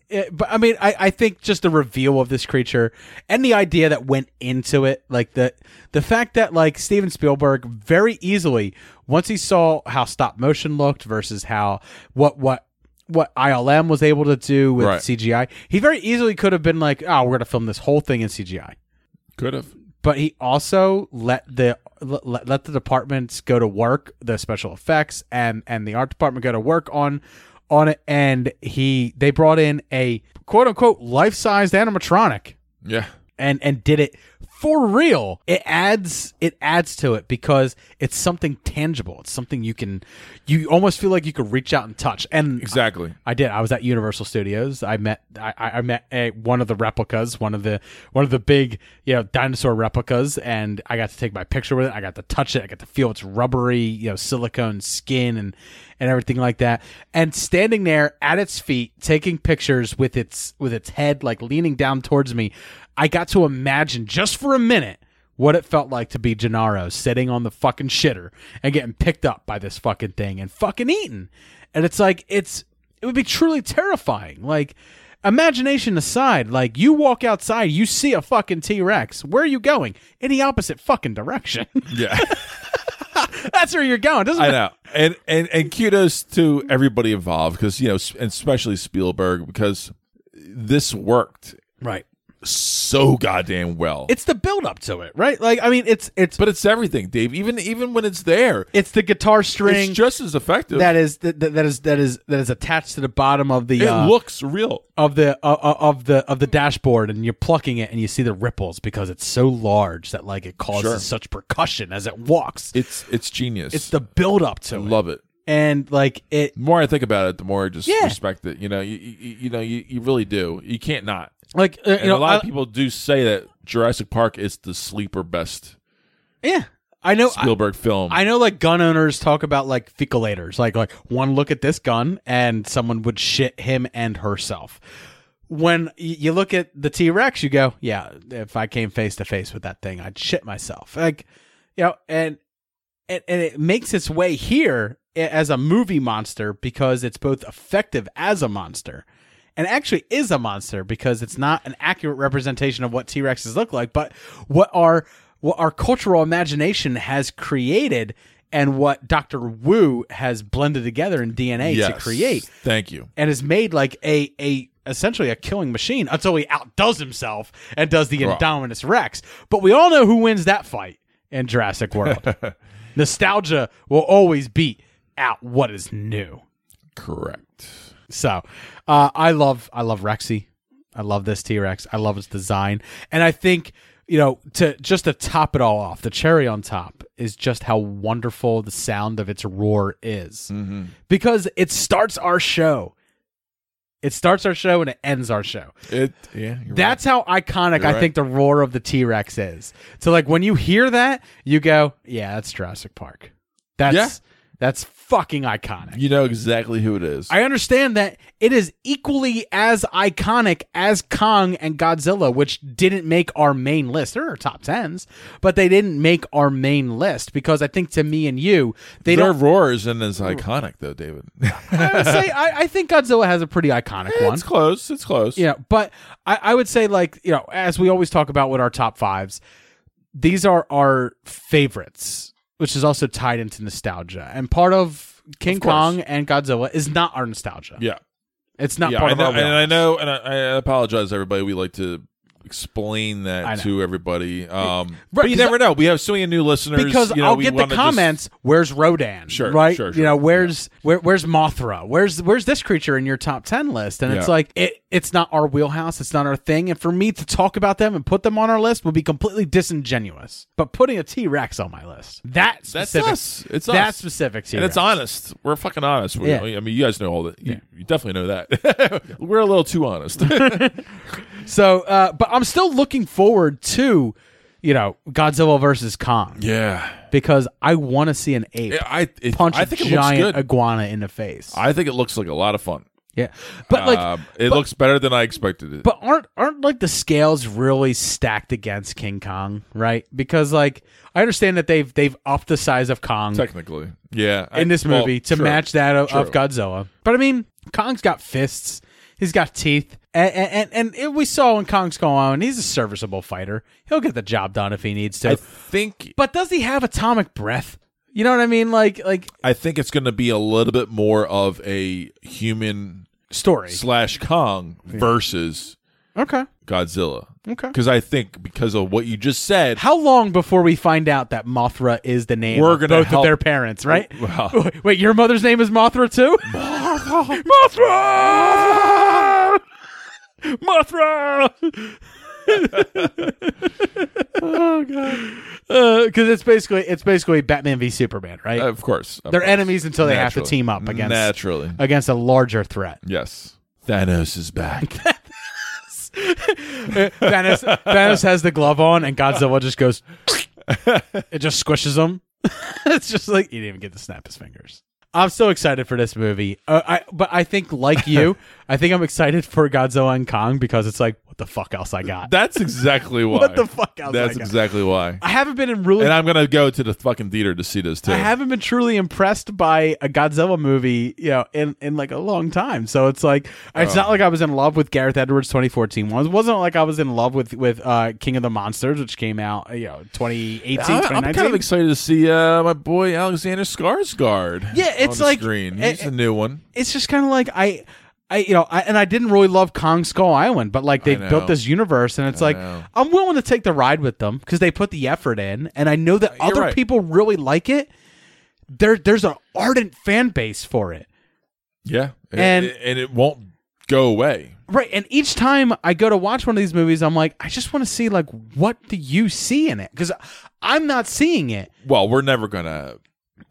it- but I mean, I, I think just the reveal of this creature and the idea that went into it, like the the fact that like Steven Spielberg very easily once he saw how stop motion looked versus how what what what ILM was able to do with Right. CGI, he very easily could have been like, oh, we're gonna film this whole thing in CGI. could have. But he also let the let, let the departments go to work, the special effects and and the art department go to work on on it, and he they brought in a quote unquote life sized animatronic Yeah. and and did it for real. It adds it adds to it because it's something tangible. It's something you can you almost feel like you could reach out and touch. And Exactly. I did. I was at Universal Studios. I met I, I I met a, one of the replicas, one of the one of the big you know dinosaur replicas, and I got to take my picture with it. I got to touch it. I got to feel its rubbery you know silicone skin and and everything like that. And standing there at its feet, taking pictures with its with its head like leaning down towards me, I got to imagine just for a minute what it felt like to be Gennaro sitting on the fucking shitter and getting picked up by this fucking thing and fucking eaten. And it's like it's it would be truly terrifying. Like imagination aside, like you walk outside, you see a fucking T-Rex. Where are you going? In the opposite fucking direction. Yeah. That's where you're going. Doesn't I it? know, and and and kudos to everybody involved because you know, and especially Spielberg because this worked right so goddamn well. It's the build up to it, right? Like I mean, it's it's but it's everything, Dave. Even even when it's there, it's the guitar string it's just as effective. that is that, that is that is that is attached to the bottom of the it uh, looks real. of the uh, uh, of the of the dashboard and you're plucking it and you see the ripples because it's so large that like it causes Sure. such percussion as it walks. It's it's genius. It's the build up to it. love it. And like it The more I think about it, the more I just Yeah. respect it. You know, you, you you know you, you really do. You can't not. Like uh, you know a lot I- of people do say that Jurassic Park is the sleeper best yeah. I know I- Spielberg film. I know like gun owners talk about like fecalators, like like one look at this gun and someone would shit him and herself. When y- you look at the T Rex, you go, yeah, if I came face to face with that thing, I'd shit myself. Like, you know, and and, and it makes its way here as a movie monster because it's both effective as a monster and actually is a monster because it's not an accurate representation of what T-Rexes look like, but what our what our cultural imagination has created and what Dr. Wu has blended together in DNA to create Thank you. and has made like a a essentially a killing machine until he outdoes himself and does the Right. Indominus Rex. But we all know who wins that fight in Jurassic World. Nostalgia will always beat out what is new. Correct. So, uh, I love I love Rexy. I love this T Rex. I love its design, and I think you know to just to top it all off, the cherry on top is just how wonderful the sound of its roar is, Mm-hmm. because it starts our show. It starts our show and it ends our show. It yeah. That's how iconic You're I right. think the roar of the T Rex is. So like when you hear that, you go, "Yeah, that's Jurassic Park." That's Yeah. That's fucking iconic. You know exactly who it is. I understand that it is equally as iconic as Kong and Godzilla, which didn't make our main list. They're our top tens, but they didn't make our main list because I think to me and you, they Their don't. roar isn't as iconic though, David. I would say I, I think Godzilla has a pretty iconic one. it's close. It's close. Yeah, but I, I would say like you know, as we always talk about with our top fives, these are our favorites, which is also tied into nostalgia. And part of King Of course. Kong and Godzilla is not our nostalgia. Yeah. It's not yeah, part I of know, our and I know, and I, I apologize, everybody. We like to explain that to everybody. Um, Right, but you never know. We have so many new listeners because you know, I'll get the wanna just- comments. Where's Rodan? Sure, right? sure, You know, where's where, where's Mothra? Where's where's this creature in your top ten list? And it's like it. It's not our wheelhouse. It's not our thing. And for me to talk about them and put them on our list would be completely disingenuous. But putting a T Rex on my list, that That's specific, us. It's that us. specific T and it's honest. We're fucking honest. We- Yeah. I mean, you guys know all that. You, you definitely know that. We're a little too honest. So, uh, but I'm still looking forward to, you know, Godzilla versus Kong. Yeah, because I want to see an ape I- it- punch I a think it looks giant good. iguana in the face. I think it looks like a lot of fun. Yeah, but like, Um, it but- looks better than I expected it. But aren't aren't like the scales really stacked against King Kong, right? Because like I understand that they've they've upped the size of Kong Technically, yeah. I- in this well, movie to match that of, of true. Godzilla. But I mean, Kong's got fists, he's got teeth, and and, and we saw when Kong's Skull Island, he's a serviceable fighter. He'll get the job done if he needs to. I think but does he have atomic breath? You know what I mean? Like like I think it's going to be a little bit more of a human story slash Kong versus okay. Godzilla. Okay. Because I think because of what you just said, How long before we find out that Mothra is the name We're of both help- of their parents, right? Well- Wait, your mother's name is Mothra too? Mothra! Mothra! Oh god! Because it's basically it's basically Batman v Superman, right? of course, of They're course. enemies until they have to team up against Naturally. against a larger threat. yes, Thanos is back. Thanos, Thanos has the glove on, and Godzilla just goes. it just squishes him. it's just like he didn't even get to snap his fingers. I'm so excited for this movie. Uh, I but I think like you, I think I'm excited for Godzilla and Kong because it's like what the fuck else I got. That's exactly why. What the fuck else That's I got? exactly why. I haven't been in really. And I'm gonna go to the fucking theater to see this too. I haven't been truly impressed by a Godzilla movie, you know, in, in like a long time. So it's like it's Oh. not like I was in love with Gareth Edwards' 2014 one. It wasn't like I was in love with with uh, King of the Monsters, which came out, you know, 2018, I- I'm kind of excited to see uh, my boy Alexander Skarsgård. Yeah, it's like- screen. it- He's a new one. it's just kind of like I. I, you know, I, and I didn't really love Kong Skull Island, but like they've built this universe, and it's I like know. I'm willing to take the ride with them because they put the effort in, and I know that other right. people really like it. There, there's an ardent fan base for it. Yeah, And- and and it won't go away. Right, and each time I go to watch one of these movies, I'm like, I just want to see like what do you see in it? Because I'm not seeing it. Well, we're never gonna.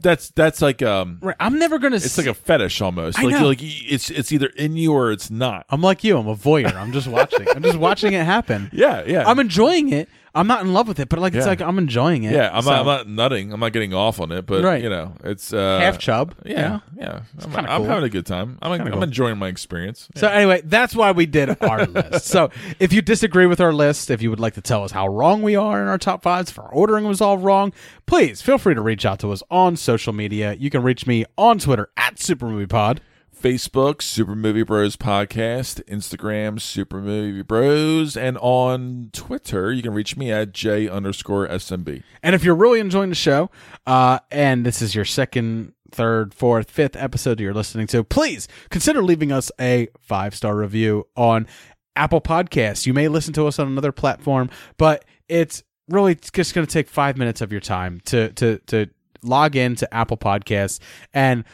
That's that's like um. Right, I'm never gonna. It's like a fetish almost. I like know. like it's it's either in you or it's not. I'm like you. I'm a voyeur. I'm just watching. I'm just watching it happen. Yeah, yeah. I'm enjoying it. I'm not in love with it, but like it's Yeah. like I'm enjoying it. Yeah, I'm, not, I'm not nutting. I'm not getting off on it, but Right. you know, it's uh, Half chub, Yeah, yeah. I'm, kinda I'm cool. having a good time. I'm, I'm cool. enjoying my experience. So anyway, that's why we did our list. So if you disagree with our list, if you would like to tell us how wrong we are in our top fives, if our ordering was all wrong, please feel free to reach out to us on social media. You can reach me on Twitter at SuperMoviePod. Facebook, Super Movie Bros Podcast, Instagram, Super Movie Bros, and on Twitter, you can reach me at J underscore SMB. And if you're really enjoying the show, uh, and this is your second, third, fourth, fifth episode you're listening to, please consider leaving us a five star review on Apple Podcasts. You may listen to us on another platform, but it's really just going to take five minutes of your time to to to log in to Apple Podcasts and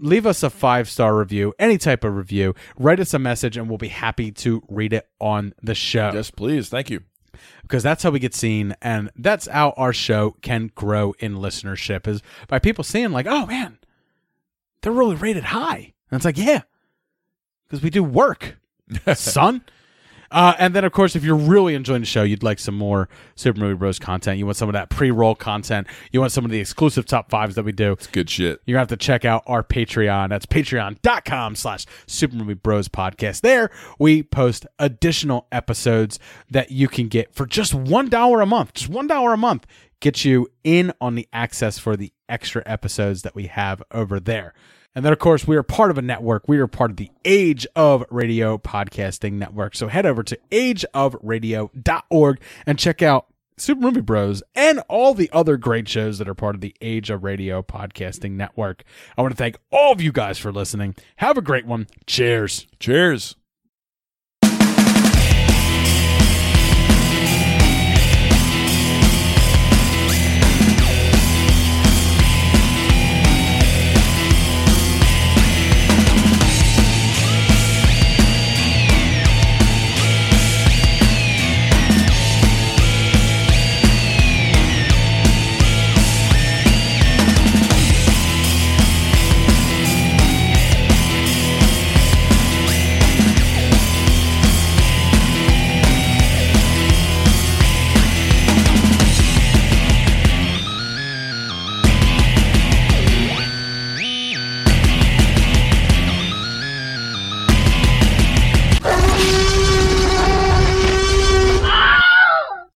leave us a five star review, any type of review. Write us a message, and we'll be happy to read it on the show Yes, please. Thank you. because that's how we get seen and that's how our show can grow in listenership is by people seeing like oh man they're really rated high and it's like yeah because we do work son uh, and then of course if you're really enjoying the show you'd like some more super movie bros content. You want some of that pre-roll content. You want some of the exclusive top fives that we do. It's good shit. you're gonna have to check out our patreon. That's patreon.com slash super movie bros podcast. There we post additional episodes that you can get for just one dollar a month. Just one dollar a month gets you in on the access for the extra episodes that we have over there and then, of course, we are part of a network. We are part of the Age of Radio Podcasting Network. So head over to ageofradio.org and check out Super Movie Bros, and all the other great shows that are part of the Age of Radio podcasting network. I want to thank all of you guys for listening. Have a great one. Cheers. Cheers.